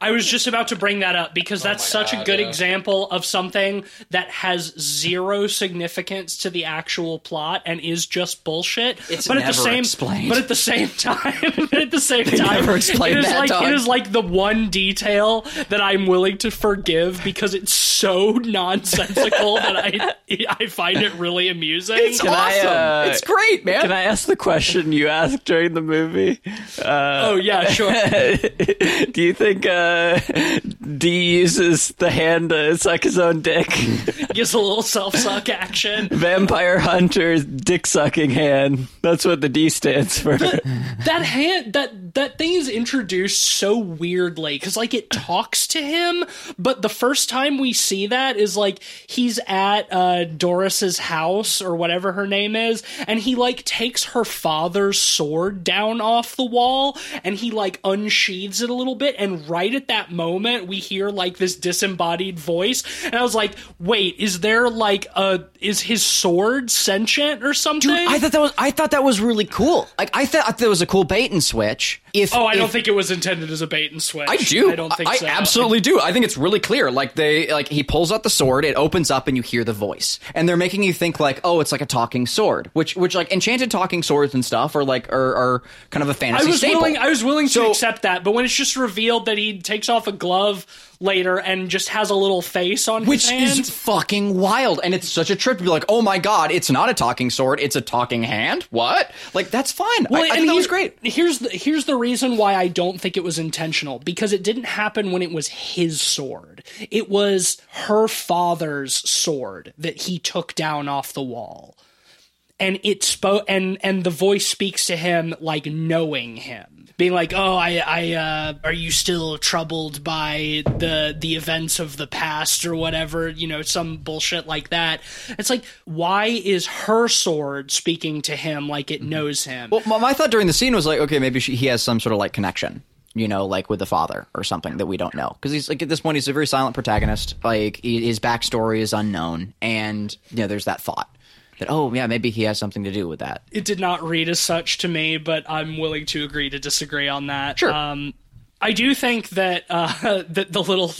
I was just about to bring that up because that's such a good example of something that has zero significance to the actual plot and is just bullshit. It's but at the never same, explained. But at the same time, (laughs) at the same time, never explained it is that, like dog. it is like the one detail that I'm willing to forgive because it's so nonsensical that I I find it really amusing. it's I, awesome. uh, it's great, man. Can I ask the question you asked during the movie? oh yeah, sure. (laughs) Do you think uh, (laughs) D uses the hand to suck his own dick? (laughs) Gives a little self suck action. Vampire Hunter's dick sucking hand. That's what the D stands for. (laughs) that hand that that thing is introduced so weirdly because like it talks to him but the first time we see that is like he's at uh doris's house or whatever her name is and he like takes her father's sword down off the wall and he like unsheathes it a little bit and right at that moment we hear like this disembodied voice, and I was like, wait, is there like a is his sword sentient or something? Dude, I thought that was I thought that was really cool. Like I thought that was a cool bait and switch. If oh, I don't think it was intended as a bait and switch. I do. I don't think I so. absolutely do. I think it's really clear. Like they like he pulls out the sword, it opens up, and you hear the voice, and they're making you think like, oh, it's like a talking sword, which which like enchanted talking swords and stuff are like are, are kind of a fantasy was staple. willing. I was willing to accept that, but when it's just revealed that he takes off a glove later and just has a little face on which his hand, which is fucking wild, and it's such a trip to be like, oh my god, it's not a talking sword, it's a talking hand. What? Like that's fine. I, I and think that was great. Here's the here's the reason why I don't think it was intentional because it didn't happen when it was his sword. It was her father's sword that he took down off the wall. And it spoke and and the voice speaks to him like knowing him. Being like, "Oh, I I uh are you still troubled by the the events of the past or whatever, you know, some bullshit like that." It's like, why is her sword speaking to him like it knows him? Well, my, my thought during the scene was like, okay, maybe she, he has some sort of like connection, you know, like with the father or something that we don't know. Because he's like at this point, he's a very silent protagonist. Like he, his backstory is unknown, and you know, there's that thought that oh yeah, maybe he has something to do with that. it did not read as such to me, but I'm willing to agree to disagree on that. Sure. Um, I do think that uh, (laughs) that the little (laughs)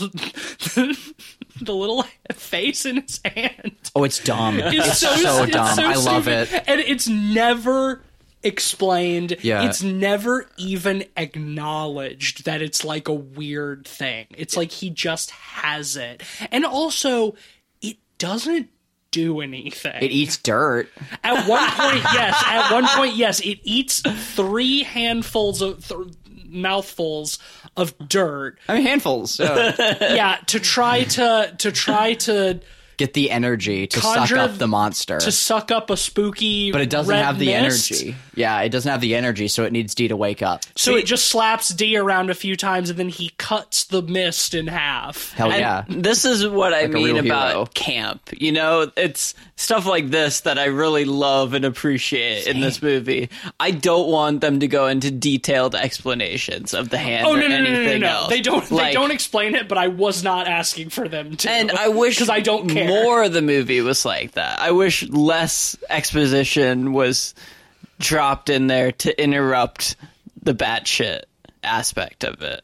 the little face in his hand Oh, it's dumb. is it's so, so it's dumb. so I love stupid. it. and it's never explained. Yeah. it's never even acknowledged that it's like a weird thing. It's like he just has it, and also it doesn't do anything. It eats dirt. At one point, (laughs) yes. At one point, yes. It eats three handfuls of th- mouthfuls of dirt. I mean, handfuls. Yeah. (laughs) Yeah, to try to to try to Get the energy to Conjure suck up the monster. to suck up a spooky. but it doesn't red have the mist. energy. Yeah, it doesn't have the energy, so it needs D to wake up. So it just slaps D around a few times, and then he cuts the mist in half. Hell And yeah. This is what I a mean about hero. camp. You know, it's stuff like this that I really love and appreciate in this movie. I don't want them to go into detailed explanations of the hand Oh or no no no no anything no! no. else. They don't they don't explain it, but I was not asking for them to. And I wish (laughs) because I don't care. more of the movie was like that. I wish less exposition was dropped in there to interrupt the batshit aspect of it.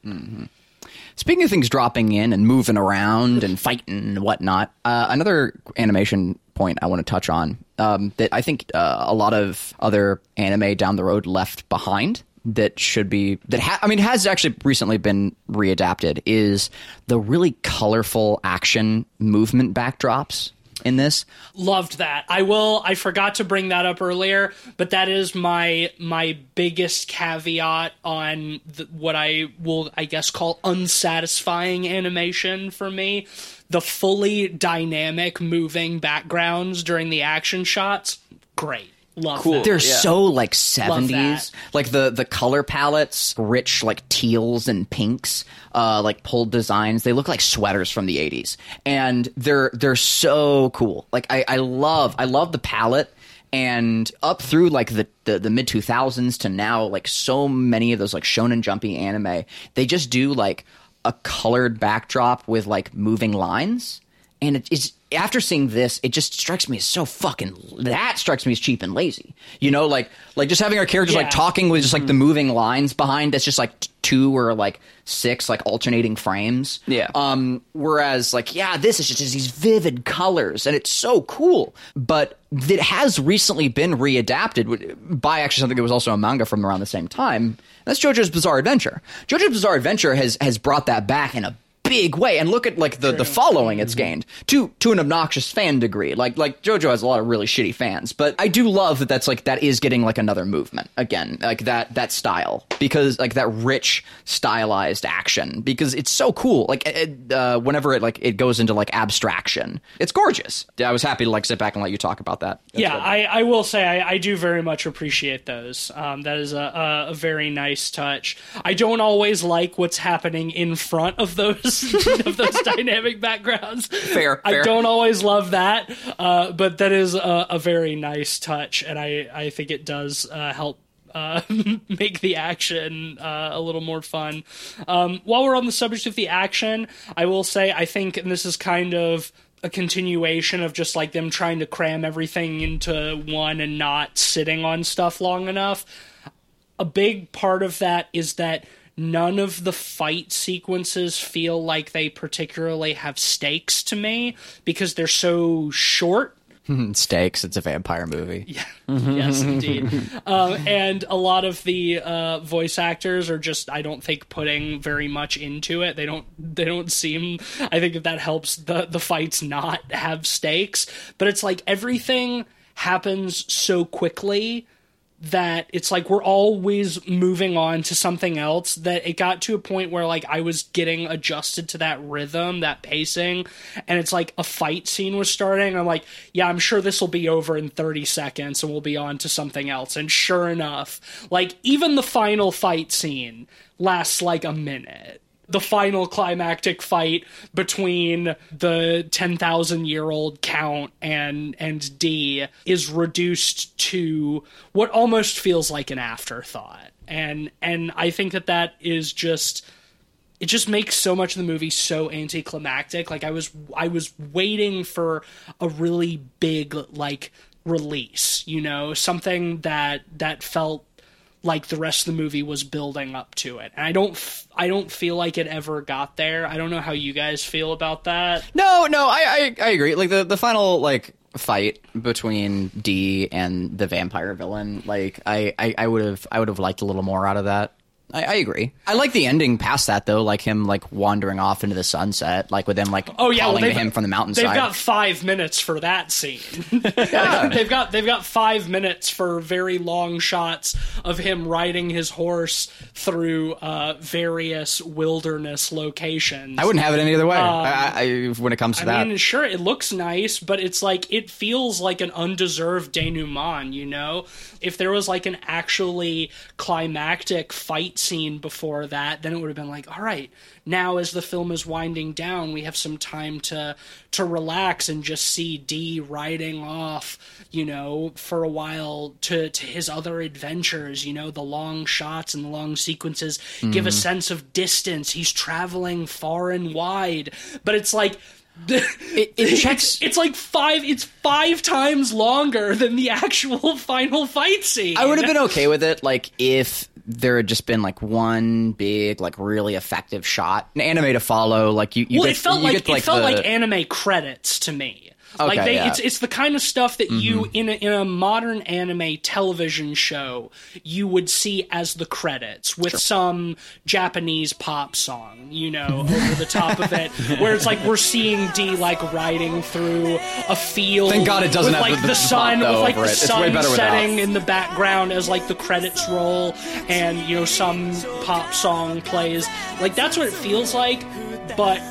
Speaking of things dropping in and moving around and fighting and whatnot, uh, another animation point I want to touch on um, that I think uh, a lot of other anime down the road left behind that should be that ha- I mean has actually recently been readapted is the really colorful action movement backdrops in this. loved that. I will. I forgot to bring that up earlier, but that is my my biggest caveat on the, what I will, I guess, call unsatisfying animation for me. The fully dynamic moving backgrounds during the action shots, great. Love Cool. that. They're Yeah. so like seventies, like the the color palettes, rich like teals and pinks, uh, like pulled designs. They look like sweaters from the eighties, and they're they're so cool. Like I, I love I love the palette, and up through like the the, the mid two thousands to now, like so many of those like shonen jumpy anime, they just do like a colored backdrop with like moving lines and it is after seeing this it just strikes me as so fucking that strikes me as cheap and lazy. You know like like just having our characters Yeah. like talking with just like the moving lines behind that's just like t- two or like six like alternating frames. Yeah. um whereas like yeah this is just these vivid colors and it's so cool. But it has recently been readapted by actually something that was also a manga from around the same time. That's JoJo's Bizarre Adventure. JoJo's Bizarre Adventure has has brought that back in a big way and look at like the, the following it's gained to to an obnoxious fan degree like like jojo has a lot of really shitty fans but i do love that that's like that is getting like another movement again like that that style because like that rich stylized action because it's so cool like it, uh, whenever it like it goes into like abstraction it's gorgeous i was happy to like sit back and let you talk about that That's yeah, good. I, I will say I, I do very much appreciate those. Um, that is a, a, a very nice touch. I don't always like what's happening in front of those (laughs) of those dynamic backgrounds. Fair, I fair. don't always love that, uh, but that is a, a very nice touch, and I, I think it does uh, help uh, (laughs) make the action uh, a little more fun. Um, while we're on the subject of the action, I will say I think, and this is kind of a continuation of just like them trying to cram everything into one and not sitting on stuff long enough. A big part of that is that none of the fight sequences feel like they particularly have stakes to me because they're so short (laughs) Stakes. It's a vampire movie. Yeah. yes, indeed. (laughs) um, and a lot of the uh, voice actors are just, I don't think, putting very much into it. They don't. They don't seem. I think that that helps the the fights not have stakes. But it's like everything happens so quickly that it's like we're always moving on to something else that it got to a point where like I was getting adjusted to that rhythm, that pacing, and it's like a fight scene was starting. I'm like, yeah, I'm sure this will be over in 30 seconds and we'll be on to something else. And sure enough, like even the final fight scene lasts like a minute the final climactic fight between the 10,000 year old count and and D is reduced to what almost feels like an afterthought. And and I think that that is just it just makes so much of the movie so anticlimactic. Like I was I was waiting for a really big like release you know something that that felt like the rest of the movie was building up to it. And I don't f- I don't feel like it ever got there. I don't know how you guys feel about that. No, no, I, I, I agree. Like the, the final like fight between D and the vampire villain, like I, I, I would have I would have liked a little more out of that. I, I agree. I like the ending past that though, like him like wandering off into the sunset, like with them like Oh yeah, well, calling to him from the mountainside. They've got five minutes for that scene. (laughs) they've got they've got five minutes for very long shots of him riding his horse through uh, various wilderness locations. I wouldn't have it any other way. I, I, I, when it comes to Um, I that, mean, sure, it looks nice, but it's like it feels like an undeserved denouement. You know, if there was like an actually climactic fight scene before that, then it would have been like, all right, now as the film is winding down, we have some time to to relax and just see D riding off, you know, for a while to to his other adventures. You know, the long shots and the long sequences give a mm-hmm. sense of distance. He's traveling far and wide, but it's like. (laughs) it, it checks. It's, it's like five. It's five times longer than the actual (laughs) final fight scene. I would have been okay with it, like if there had just been like one big, like really effective shot, an anime to follow. Like you, you Well, get, it felt like, get, it felt the, like anime credits to me. Like they, yeah. Mm-hmm. it's it's the kind of stuff that you in a, in a modern anime television show you would see as the credits with some Japanese pop song, you know, over the top of it, (laughs) where it's like we're seeing D like riding through a field. Thank God it doesn't with, have like the- the, the sun, with like the it. Sun better without. setting in the background as like the credits roll, and you know some pop song plays. Like that's what it feels like, but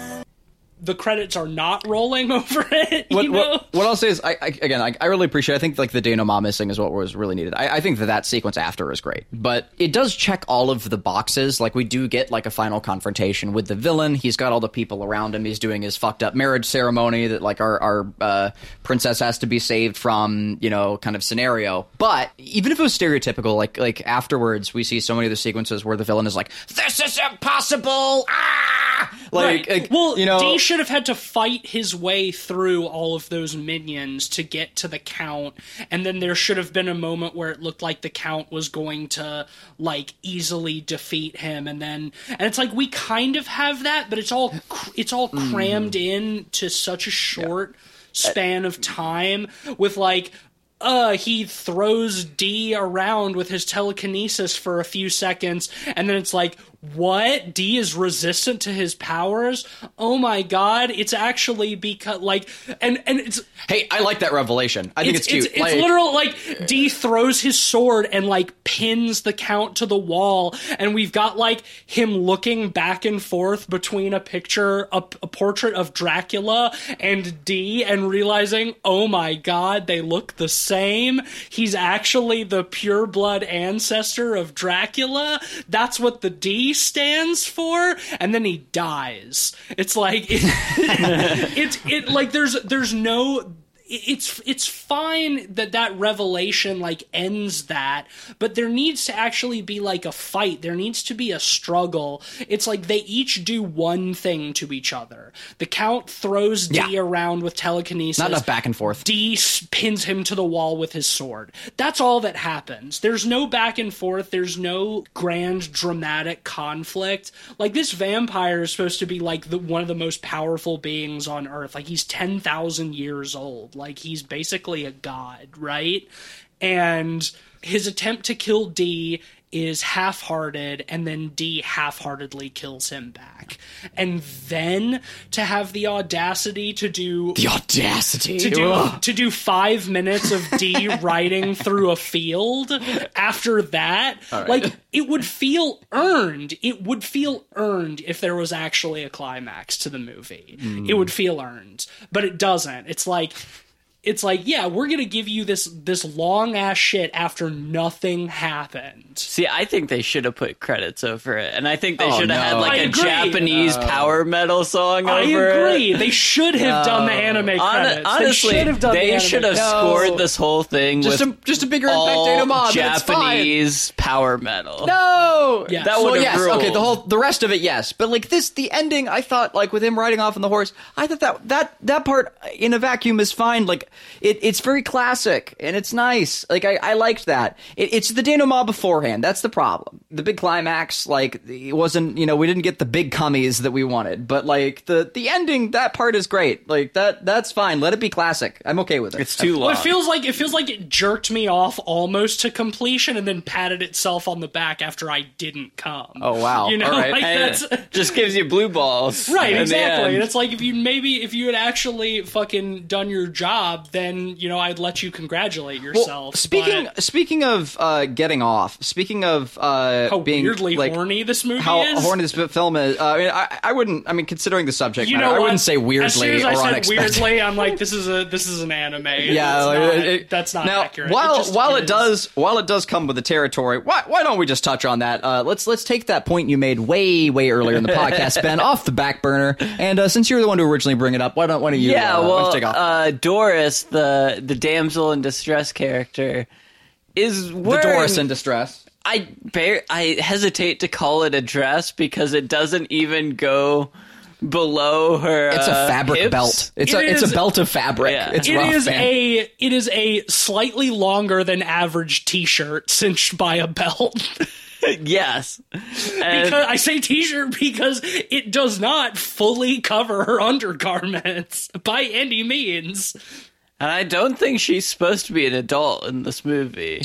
the credits are not rolling (laughs) over it. You What, know? what, what I'll say is, I, I again, I, I really appreciate. I think like the denouement missing is what was really needed. I, I think that that sequence after is great, but it does check all of the boxes. Like we do get like a final confrontation with the villain. He's got all the people around him. He's doing his fucked up marriage ceremony that like our our uh, princess has to be saved from. You know, kind of scenario. But even if it was stereotypical, like like afterwards, we see so many of the sequences where the villain is like, "This is impossible!" Ah, like, right. like, well, you know, should have had to fight his way through all of those minions to get to the count, and then there should have been a moment where it looked like the count was going to like easily defeat him, and then and it's like we kind of have that, but it's all cr- it's all Mm-hmm. crammed in to such a short span of time with like uh he throws D around with his telekinesis for a few seconds and then it's like what D is resistant to his powers oh my god it's actually because like and and it's hey, I like that revelation. I think it's, cute. it's, it's literal like D throws his sword and like pins the count to the wall, and we've got like him looking back and forth between a picture, a, a portrait of Dracula and D, and realizing, oh my god, they look the same. He's actually the pure blood ancestor of Dracula. That's what the D stands for, and then he dies. It's like it, (laughs) it's it like there's there's no it's it's fine that that revelation like ends that but there needs to actually be like a fight there needs to be a struggle it's like they each do one thing to each other the count throws d Yeah. around with telekinesis Not enough back and forth. D pins him to the wall with his sword. That's all that happens. There's no back and forth. There's no grand dramatic conflict. Like this vampire is supposed to be like the, one of the most powerful beings on earth. Like he's 10,000 years old. Like he's basically a god, right? And his attempt to kill D is half-hearted and then D half-heartedly kills him back. And then to have the audacity to do The audacity. to do Ugh. to do five minutes of D (laughs) riding through a field after that, like it would feel earned. It would feel earned if there was actually a climax to the movie. It hmm. would feel earned, but it doesn't. It's like it's like yeah, we're gonna give you this this long ass shit after nothing happened. See, I think they should have put credits over it, and I think they Oh, should have had like I a agree. Japanese power metal song I over agree. it. They should have done the anime Hon- credits. honestly, they should have done they anime should have credits. scored this whole thing Just with a just a bigger impact all data mob. and fine. Japanese power metal. No, Yes. That well, would've yes. ruled. Okay, the whole the rest of it, yes. But like this, the ending, I thought like with him riding off on the horse, I thought that that that part in a vacuum is fine. Like it, it's very classic and it's nice. Like I, I liked that. It, it's the denouement beforehand. That's the problem. The big climax, like it wasn't. You know, we didn't get the big cummies that we wanted. But like the the ending, that part is great. Like that that's fine. Let it be classic. I'm okay with it. It's too long. Well, it feels like it feels like it jerked me off almost to completion, and then patted itself on the back after I didn't come. Oh, wow. You know, All right. like And that's just gives you blue balls. right, exactly. And it's like if you maybe if you had actually fucking done your job, then you know I'd let you congratulate yourself. speaking but speaking of uh, getting off, speaking of uh, how being weirdly like, horny this movie how is. horny this film is. Uh, I mean, I, I wouldn't. I mean, considering the subject you matter, know I what? wouldn't say weirdly As soon as I or said unexpected. weirdly, I'm like, (laughs) this is a this is an anime. Yeah, It's like, not- it- it- that's not now, accurate. While it just, while it, is. does while it does come with the territory, why why don't we just touch on that? Uh, let's let's take that point you made way way earlier in the podcast, Ben, (laughs) off the back burner. And uh, since you're the one to originally bring it up, why don't why don't you? Yeah, uh, why don't well, you take off? uh, Doris, the the damsel in distress character, is the Doris in distress. I bear, I hesitate to call it a dress because it doesn't even go below her. It's a uh, fabric hips. belt. It's It a it's a belt of fabric. Yeah. It's It rough, is man. a it is a slightly longer than average T-shirt cinched by a belt. (laughs) yes, And- because I say T-shirt because it does not fully cover her undergarments by any means. And I don't think she's supposed to be an adult in this movie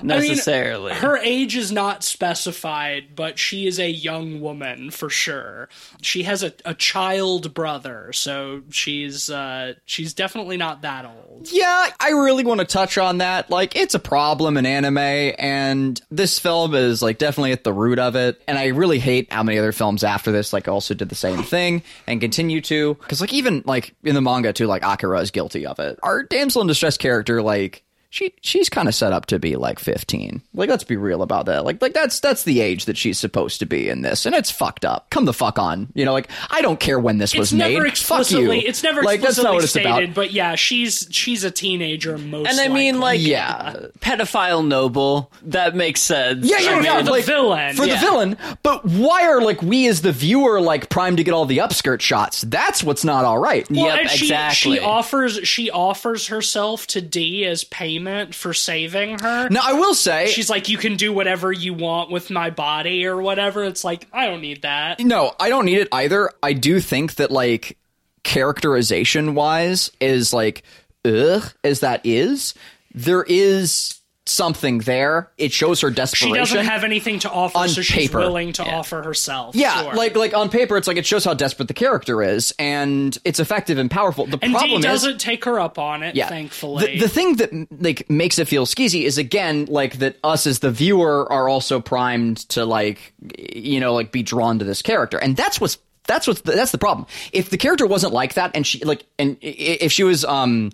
I mean, necessarily. her age is not specified, but she is a young woman for sure. She has a, a child brother, so she's uh, she's definitely not that old. Yeah, I really want to touch on that. Like, it's a problem in anime, and this film is like definitely at the root of it. And I really hate how many other films after this like also did the same thing and continue to. Because like even like in the manga too, like Akira is guilty of it. Our damsel in distress character, like. She she's kind of set up to be like 15. Like let's be real about that. Like like that's that's the age that she's supposed to be in this and it's fucked up. Come the fuck on. You know like I don't care when this was It's made. never fuck you. it's never like that's not what it's stated, about. but yeah, she's she's a teenager most and I mean, likely. like, Yeah. pedophile noble. That makes sense. Yeah, yeah, I yeah. mean, the like, villain, for yeah. the villain. But why are like we as the viewer like primed to get all the upskirt shots? That's what's not all right. Well, Yep, and she, exactly. She offers she offers herself to D as payment for saving her. Now I will say, She's like, you can do whatever you want with my body or whatever. It's like, I don't need that. no, I don't need it either. I do think that like characterization wise is like ugh as that is, there is something there. It shows her desperation. She doesn't have anything to offer, On so she's paper. willing to offer herself. yeah, Sure. like like on paper, it's like it shows how desperate the character is, and it's effective and powerful. The and problem is, doesn't take her up on it. yeah. thankfully. The, the thing that like makes it feel skeezy is again like that us as the viewer are also primed to like you know like be drawn to this character, and that's what's that's what's that's the problem. If the character wasn't like that, and she like and if she was um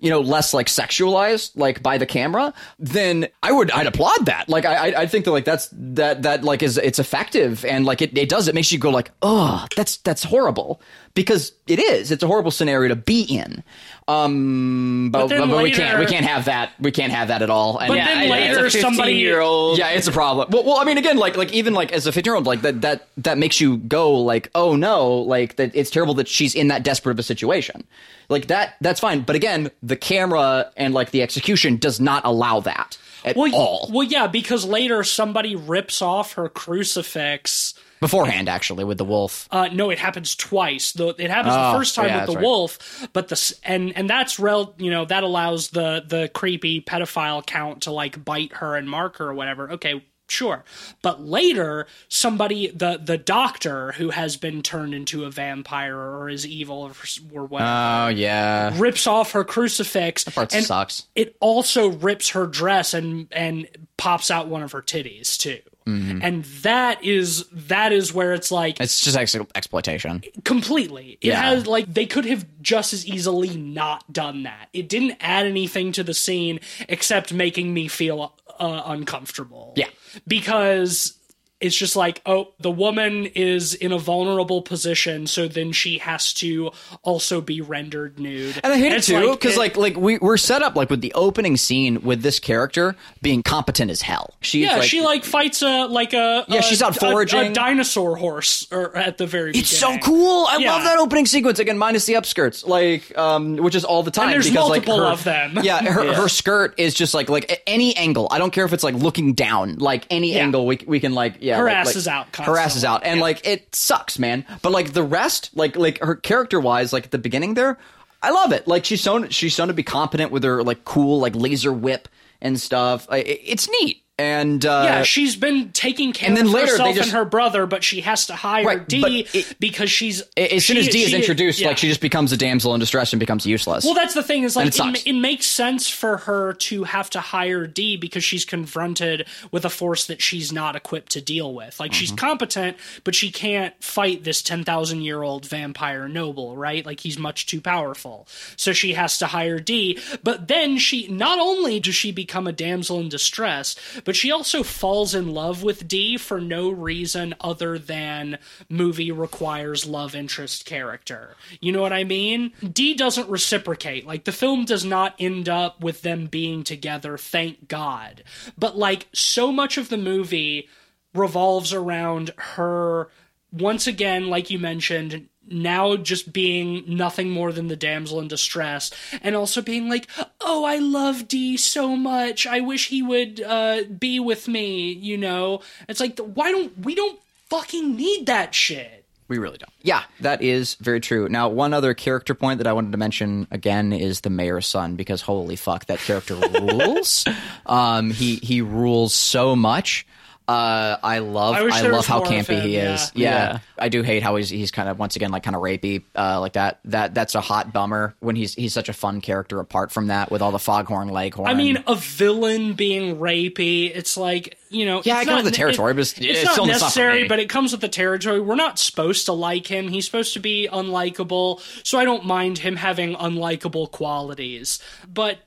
you know less like sexualized like by the camera then i would i'd applaud that. Like i i think that like that's that that like is it's effective and like it, it does. It makes you go like oh that's that's horrible. Because it is. It's a horrible scenario to be in Um, but, but, but we can't we can't have that we can't have that at all. And But Yeah, then later somebody- year old. yeah, it's a problem. Well, well, I mean, again, like, like even like as a fifteen year old, like that, that, that makes you go like, oh no, like that. It's terrible that she's in that desperate of a situation. Like that, that's fine. But again, the camera and like the execution does not allow that at well, all. well, yeah, because later somebody rips off her crucifix. Beforehand, actually, with the wolf. Uh, no, it happens twice. Though it happens Oh, the first time yeah, with the right. wolf, but the and and that's real. You know that allows the the creepy pedophile count to like bite her and mark her or whatever. Okay, sure. But later, somebody the the doctor who has been turned into a vampire or is evil or, or whatever Oh yeah, rips off her crucifix. part and sucks. It also rips her dress and and pops out one of her titties too. Mm-hmm. And that is that is where it's like It's just ex- exploitation. completely. It Yeah. has like they could have just as easily not done that. It didn't add anything to the scene except making me feel uh, uncomfortable. Yeah. Because it's just like, oh, the woman is in a vulnerable position, so then she has to also be rendered nude. And I hate it too because it- like like we we're set up like with the opening scene with this character being competent as hell. She's yeah, like, she like fights a like a Yeah, a- she's out foraging. a, dinosaur horse or at the very It's so cool. I Yeah. love that opening sequence again, minus the upskirts, like um, which is all the time. there's because, like, multiple her- of them. Yeah, (laughs) her, her skirt is just like like a- any angle. I don't care if it's like looking down, like any Yeah. angle we we can like yeah. Her like- ass like- is out Her ass is out, and Yeah. like it sucks, man. But like the rest, like like her character wise, like at the beginning there, I love it. Like she's shown she's shown to be competent with her like cool like laser whip and stuff. It- it's neat. And uh, Yeah, she's been taking care and then of later herself just- and her brother, but she has to hire Right, D it- because she's as soon she- as D is introduced, yeah. like she just becomes a damsel in distress and becomes useless. Well, that's the thing is like it it, it makes sense for her to have to hire D because she's confronted with a force that she's not equipped to deal with. Like Mm-hmm. she's competent, but she can't fight this ten thousand year old vampire noble, right? Like he's much too powerful, so she has to hire D. But then she not only does she become a damsel in distress, but she also falls in love with D for no reason other than movie requires love interest character. You know what I mean? D doesn't reciprocate. Like the film does not end up with them being together, thank God. But like so much of the movie revolves around her once again, like you mentioned, now just being nothing more than the damsel in distress, and also being like, "Oh, I love D so much. I wish he would uh, be with me." You know, it's like, why don't we don't fucking need that shit? We really don't. Yeah, that is very true. Now, one other character point that I wanted to mention again is the mayor's son because holy fuck, that character (laughs) rules. Um, he he rules so much. Uh, I love I I, love how campy him, he is. Yeah. Yeah. I do hate how he's he's kind of once again like kind of rapey uh, like that. That that's a hot bummer when he's he's such a fun character apart from that with all the foghorn leghorn. I mean, a villain being rapey, it's like, you know. Yeah, it's I get not- the territory, but it's- it's, it's not still not necessary, but it comes with the territory. We're not supposed to like him. He's supposed to be unlikable, so I don't mind him having unlikable qualities. But,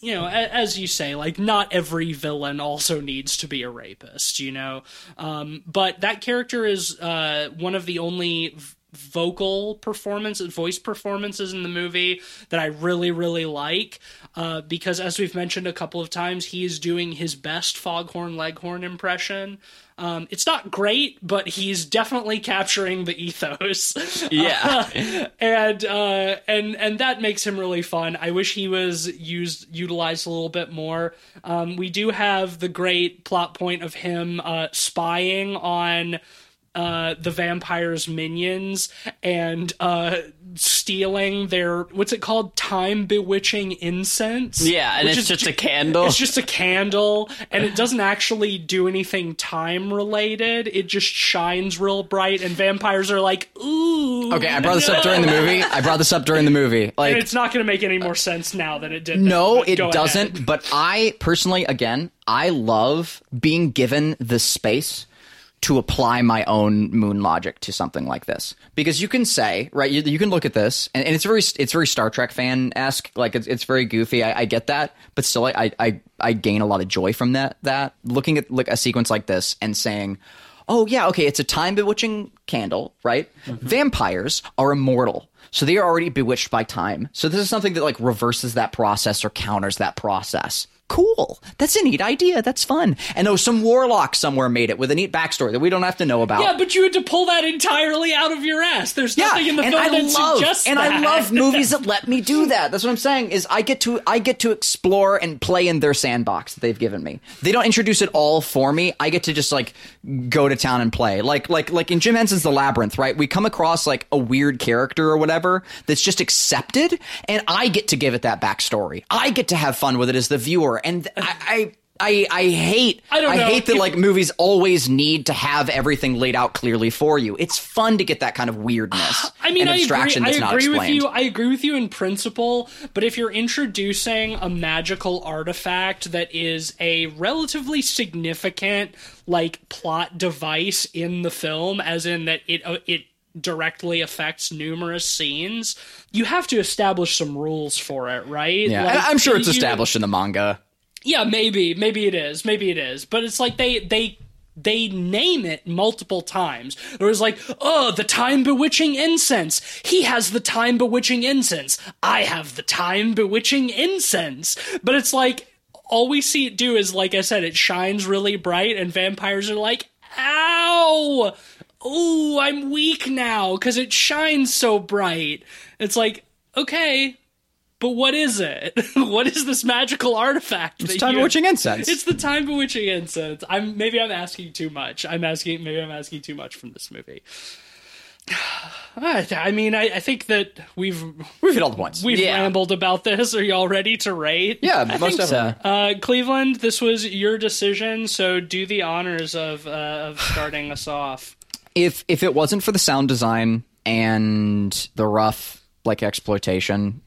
you know, as you say, like, not every villain also needs to be a rapist, you know? Um, but that character is uh, one of the only. Vocal performances voice performances in the movie that i really really like uh, because as we've mentioned a couple of times he is doing his best foghorn leghorn impression um, it's not great but he's definitely capturing the ethos (laughs) Yeah. (laughs) and uh, and and that makes him really fun. I wish he was used utilized a little bit more. Um, we do have the great plot point of him uh, spying on uh, the vampire's minions and uh, stealing their what's it called time bewitching incense. Yeah, and it's is just ju- a candle. It's just a candle, and it doesn't actually do anything time related. It just shines real bright, and vampires are like, ooh. okay, I brought this up during the (laughs) movie. I brought this up during the movie. Like And it's not going to make any more sense now than it did. then, No, but it doesn't. ahead. But I personally, again, I love being given the space to apply my own moon logic to something like this. Because you can say right you, you can look at this and, and it's very it's very star trek fan esque like it's, it's very goofy. I, I get that. But still I, I i gain a lot of joy from that that looking at like a sequence like this and saying oh yeah okay it's a time bewitching candle right? Mm-hmm. Vampires are immortal. So they are already bewitched by time. So this is something that like reverses that process or counters that process. Cool. That's a neat idea. That's fun. And oh, some warlock somewhere made it with a neat backstory that we don't have to know about. Yeah, but you had to pull that entirely out of your ass. There's Yeah, nothing in the and film I that love suggests and I love (laughs) movies that let me do that. That's what I'm saying. Is I get to I get to explore and play in their sandbox that they've given me. They don't introduce it all for me. I get to just like go to town and play. Like like like in Jim Henson's The Labyrinth, right? We come across like a weird character or whatever that's just accepted, and I get to give it that backstory. I get to have fun with it as the viewer, and I. I I, I hate I don't know. hate that like movies always need to have everything laid out clearly for you. It's fun to get that kind of weirdness. (sighs) I mean, and I agree. abstraction I that's not agree with you. I agree with you in principle, but if you're introducing a magical artifact that is a relatively significant like plot device in the film, as in that it uh, it directly affects numerous scenes, you have to establish some rules for it, right? Yeah, Like, I'm sure it's you- established in the manga. Yeah, maybe, maybe it is, maybe it is, but it's like they they they name it multiple times. There was like, oh, the time bewitching incense. He has the time bewitching incense. I have the time bewitching incense. But it's like all we see it do is, like I said, it shines really bright, and vampires are like, ow. oh, I'm weak now because it shines so bright. It's like, okay, but what is it? (laughs) what is this magical artifact? It's time you- bewitching incense. It's the time bewitching incense. I'm maybe I'm asking too much. I'm asking maybe I'm asking too much from this movie. (sighs) I I mean, I, I think that we've We've hit all the points. we've Yeah. rambled about this. Are y'all ready to rate? yeah, I most think definitely. so. Uh, Cleveland, this was your decision, so do the honors of uh, of starting us off. If if it wasn't for the sound design and the rough like exploitation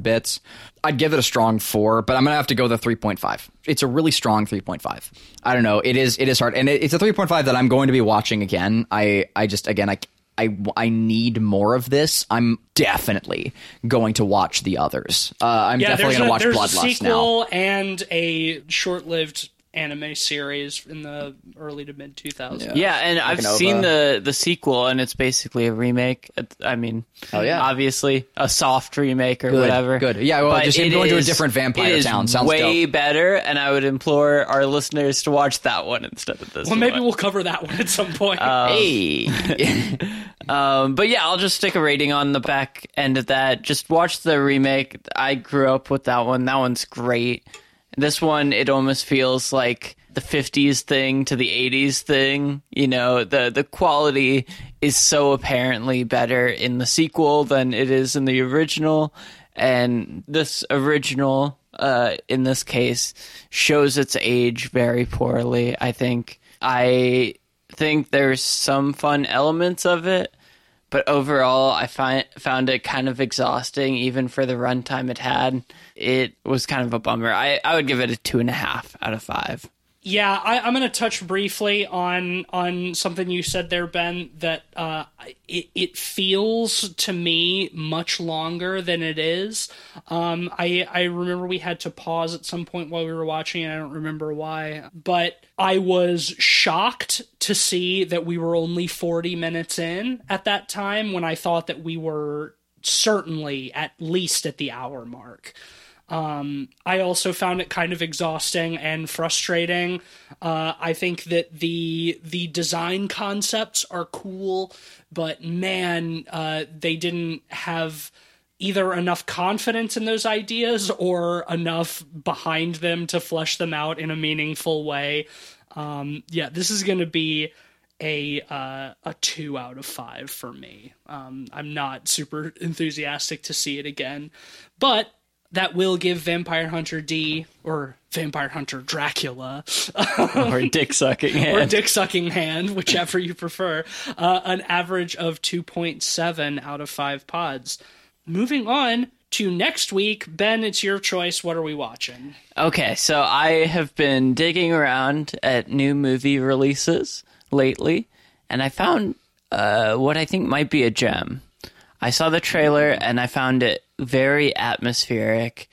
bits, I'd give it a strong four. But I'm gonna have to go the three point five. It's a really strong three point five. I don't know. It is it is hard, and it, it's a three point five that I'm going to be watching again. I I just again I. I, I need more of this. I'm definitely going to watch the others. Uh, I'm Yeah, definitely going to watch Bloodlust now. and a short-lived anime series in the early to mid 2000s. Yeah, and I've Nova. seen the the sequel, and it's basically a remake. I mean, Oh, yeah. obviously a soft remake or Good, whatever. good. Yeah, well, But just him it going to a different vampire it is town sounds way dope. better, and I would implore our listeners to watch that one instead of this. Well, maybe one. we'll cover that one at some point. Hey, (laughs) Um, but yeah, I'll just stick a rating on the back end of that. Just watch the remake. I grew up with that one. That one's great. This one, it almost feels like the 50s thing to the 80s thing. You know, the the quality is so apparently better in the sequel than it is in the original. And this original, uh, in this case, shows its age very poorly. I think. I think there's some fun elements of it, but overall, I find found it kind of exhausting, even for the runtime it had. It was kind of a bummer. I, I would give it a two and a half out of five. Yeah, I, I'm going to touch briefly on on something you said there, Ben. That uh, it it feels to me much longer than it is. Um, I I remember we had to pause at some point while we were watching, and I don't remember why, but I was shocked to see that we were only 40 minutes in at that time when I thought that we were certainly at least at the hour mark. Um, I also found it kind of exhausting and frustrating. Uh, I think that the the design concepts are cool, but man, uh, they didn't have either enough confidence in those ideas or enough behind them to flesh them out in a meaningful way. Um, yeah, this is going to be a uh, a two out of five for me. Um, I'm not super enthusiastic to see it again, but that will give Vampire Hunter D or Vampire Hunter Dracula (laughs) Or dick sucking (laughs) Hand or. Dick Sucking Hand, whichever you prefer, uh, an average of 2.7 out of 5 pods. Moving on to next week, Ben, it's your choice. What are we watching? Okay, so I have been digging around at new movie releases lately, and I found uh, what I think might be a gem. I saw the trailer and I found it very atmospheric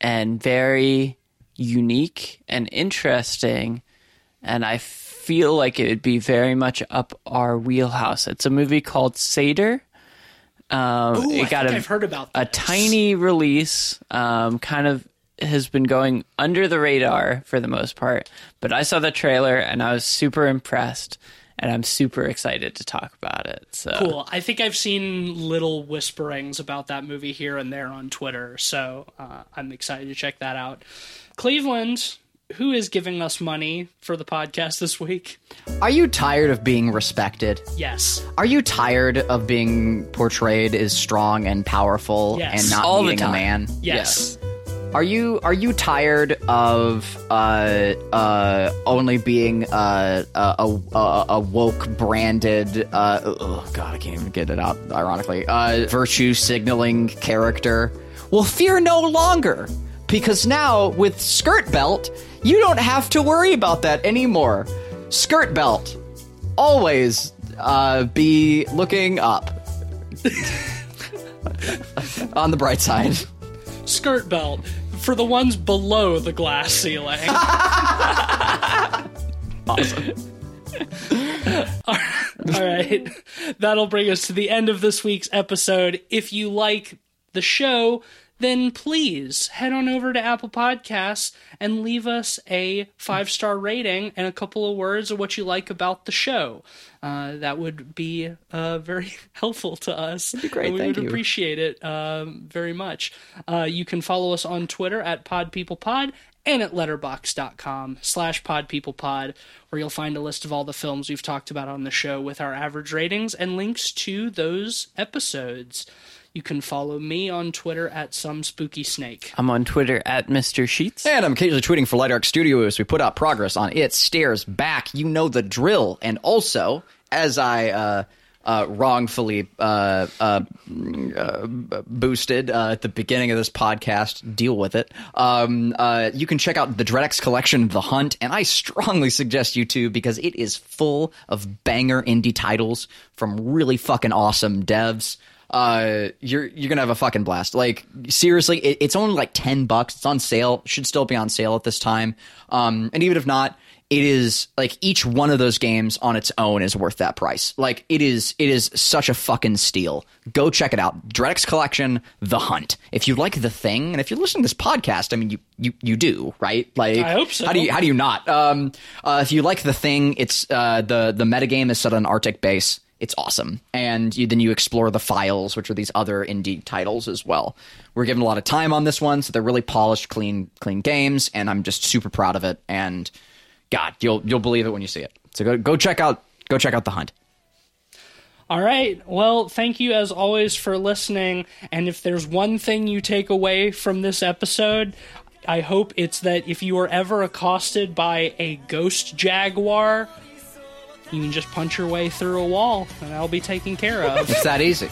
and very unique and interesting, and I feel like it would be very much up our wheelhouse. It's a movie called Seder. Um, Ooh, it I got think a, I've heard about a tiny release. Um, kind of has been going under the radar for the most part. But I saw the trailer and I was super impressed, and I'm super excited to talk about it. So Cool. I think I've seen little whisperings about that movie here and there on Twitter, so uh, I'm excited to check that out. Cleveland, who is giving us money for the podcast this week? Are you tired of being respected? Yes. Are you tired of being portrayed as strong and powerful Yes. and not All the needing a time. man? Yes. Are you are you tired of uh, uh, only being uh, a, a, a, a woke branded? Uh, oh God, I can't even get it out. Ironically, uh, virtue signaling character. Well, fear no longer because now with skirt belt, you don't have to worry about that anymore. Skirt belt, always uh, be looking up. (laughs) On the bright side. Skirt belt for the ones below the glass ceiling. awesome. (laughs) (laughs) All right. That'll bring us to the end of this week's episode. If you like the show, then please head on over to Apple Podcasts and leave us a five star rating and a couple of words of what you like about the show. Uh, that would be uh, very (laughs) helpful to us. That'd be great, And we thank would you. appreciate it um, very much. Uh, you can follow us on Twitter at PodPeoplePod and at letterboxd.com slash podpeoplepod where you'll find a list of all the films we've talked about on the show with our average ratings and links to those episodes. You can follow me on Twitter at some spooky snake. I'm on Twitter at Mr. Sheets. And I'm occasionally tweeting for Light Arc Studio as we put out progress on It Stairs Back. You know the drill. And also, as I uh, uh, wrongfully uh, uh, uh, boosted uh, at the beginning of this podcast, deal with it. Um, uh, you can check out the Dreadx collection, The Hunt, and I strongly suggest you to because it is full of banger indie titles from really fucking awesome devs uh you're you're gonna have a fucking blast. Like seriously it, it's only like 10 bucks. It's on sale. Should still be on sale at this time. Um and even if not it is like each one of those games on its own is worth that price. Like it is it is such a fucking steal. Go check it out. Dreadx collection the hunt. If you like the thing and if you're listening to this podcast i mean you you you do right? Like I hope so. how do you how do you not? Um uh if you like the thing it's uh the the metagame is set on arctic base it's awesome. And you, then you explore the files, which are these other indie titles as well. We're given a lot of time on this one, so they're really polished, clean, clean games, and I'm just super proud of it. And God, you'll you'll believe it when you see it. So go go check out go check out the hunt. All right. Well, thank you as always for listening. And if there's one thing you take away from this episode, I hope it's that if you are ever accosted by a ghost jaguar, you can just punch your way through a wall and that'll be taken care of. It's that easy.